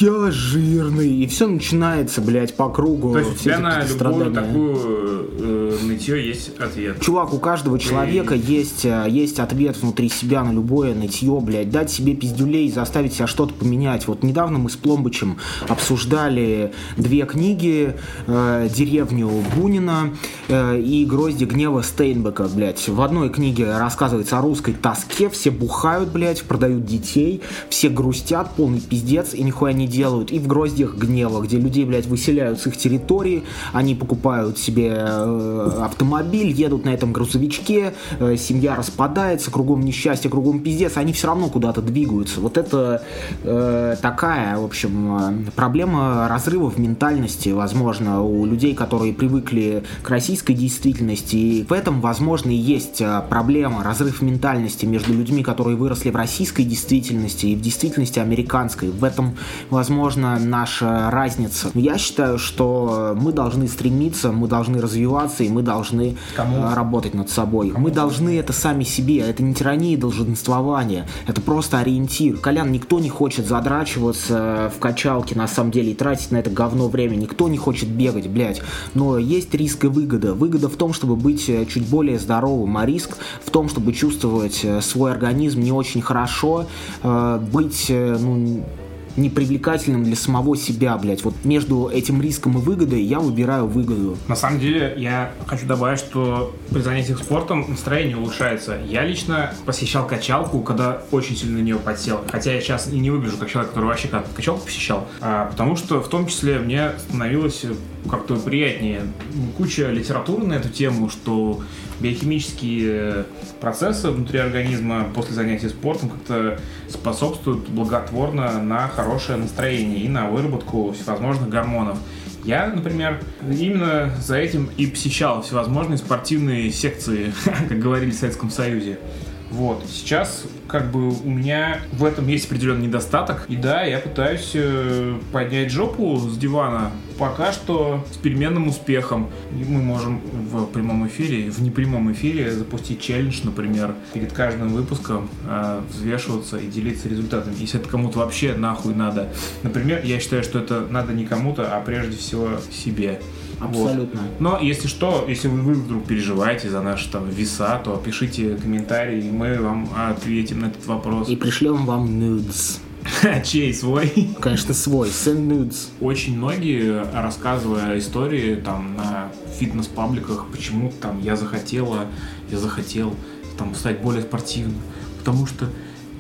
A: Я жирный. И все начинается, блядь, по кругу
B: то есть у тебя на любую такую э, нытье есть ответ.
A: Чувак, у каждого человека и... есть, э, есть ответ внутри себя на любое нытье, блядь. Дать себе пиздюлей, заставить себя что-то поменять. Вот недавно мы с Пломбычем обсуждали две книги э, «Деревню Бунина» э, и «Грозди гнева Стейнбека», блядь. В одной книге рассказывается о русской тоске, все бухают, блядь, продают детей, все грустят, полный пиздец и нихуя не делают. И в «Гроздях гнева», где людей, блядь, выселяют с их территории территории, они покупают себе э, автомобиль, едут на этом грузовичке, э, семья распадается, кругом несчастье, кругом пиздец, они все равно куда-то двигаются. Вот это э, такая, в общем, проблема разрыва в ментальности, возможно, у людей, которые привыкли к российской действительности. И в этом, возможно, и есть проблема, разрыв ментальности между людьми, которые выросли в российской действительности и в действительности американской. В этом, возможно, наша разница. Я считаю, что что мы должны стремиться, мы должны развиваться, и мы должны
B: Кому?
A: э, работать над собой. Мы должны это сами себе, это не тирания долженствования, это просто ориентир. Колян, никто не хочет задрачиваться в качалке, на самом деле, и тратить на это говно время. Никто не хочет бегать, блядь. Но есть риск и выгода. Выгода в том, чтобы быть э, чуть более здоровым, а риск в том, чтобы чувствовать э, свой организм не очень хорошо, э, быть, э, ну, непривлекательным для самого себя, блядь. Вот между этим риском и выгодой я выбираю выгоду.
B: На самом деле, я хочу добавить, что при занятиях спортом настроение улучшается. Я лично посещал качалку, когда очень сильно на нее подсел. Хотя я сейчас и не выгляжу как человек, который вообще качалку посещал. А, потому что в том числе мне становилось как-то приятнее. Куча литературы на эту тему, что биохимические процессы внутри организма после занятий спортом как-то способствуют благотворно на хорошее настроение и на выработку всевозможных гормонов. Я, например, именно за этим и посещал всевозможные спортивные секции, как говорили в Советском Союзе. Вот, сейчас как бы у меня в этом есть определенный недостаток. И да, я пытаюсь э, поднять жопу с дивана. Пока что с переменным успехом. И Мы можем в прямом эфире, в непрямом эфире запустить челлендж, например, перед каждым выпуском э, взвешиваться и делиться результатами. Если это кому-то вообще нахуй надо. Например, я считаю, что это надо не кому-то, а прежде всего себе. Вот.
A: Абсолютно.
B: Но если что, если вы, вдруг переживаете за наши там веса, то пишите комментарии, и мы вам ответим на этот вопрос.
A: И пришлем вам nudes.
B: Чей свой?
A: Конечно, свой. Send nudes.
B: Очень многие, рассказывая истории там на фитнес-пабликах, почему там я захотела, я захотел там стать более спортивным, потому что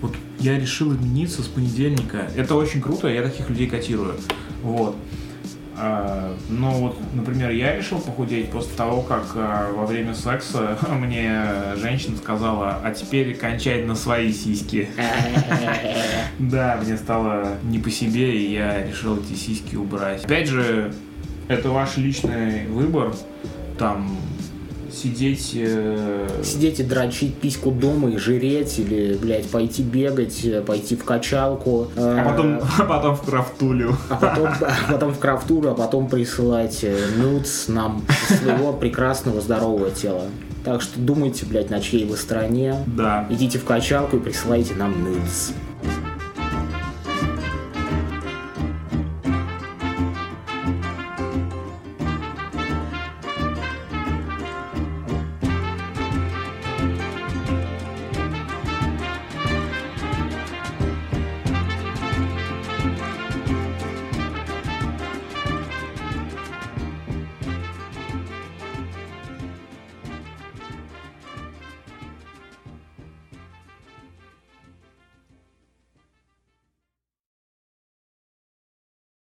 B: вот я решил измениться с понедельника. Это очень круто, я таких людей котирую. Вот. А, Но вот, например, я решил похудеть после того, как а, во время секса мне женщина сказала, а теперь кончай на свои сиськи. Да, мне стало не по себе, и я решил эти сиськи убрать. Опять же, это ваш личный выбор. Там сидеть... э,
A: Сидеть и дрочить письку дома и жиреть, или, блядь, пойти бегать, э, пойти в качалку.
B: А
A: э,
B: потом, а потом в крафтулю.
A: а потом, а потом в крафтуру, а потом присылать э, нюдс нам своего прекрасного здорового тела. Так что думайте, блядь, на чьей вы стороне.
B: Да.
A: Идите в качалку и присылайте нам нюдс.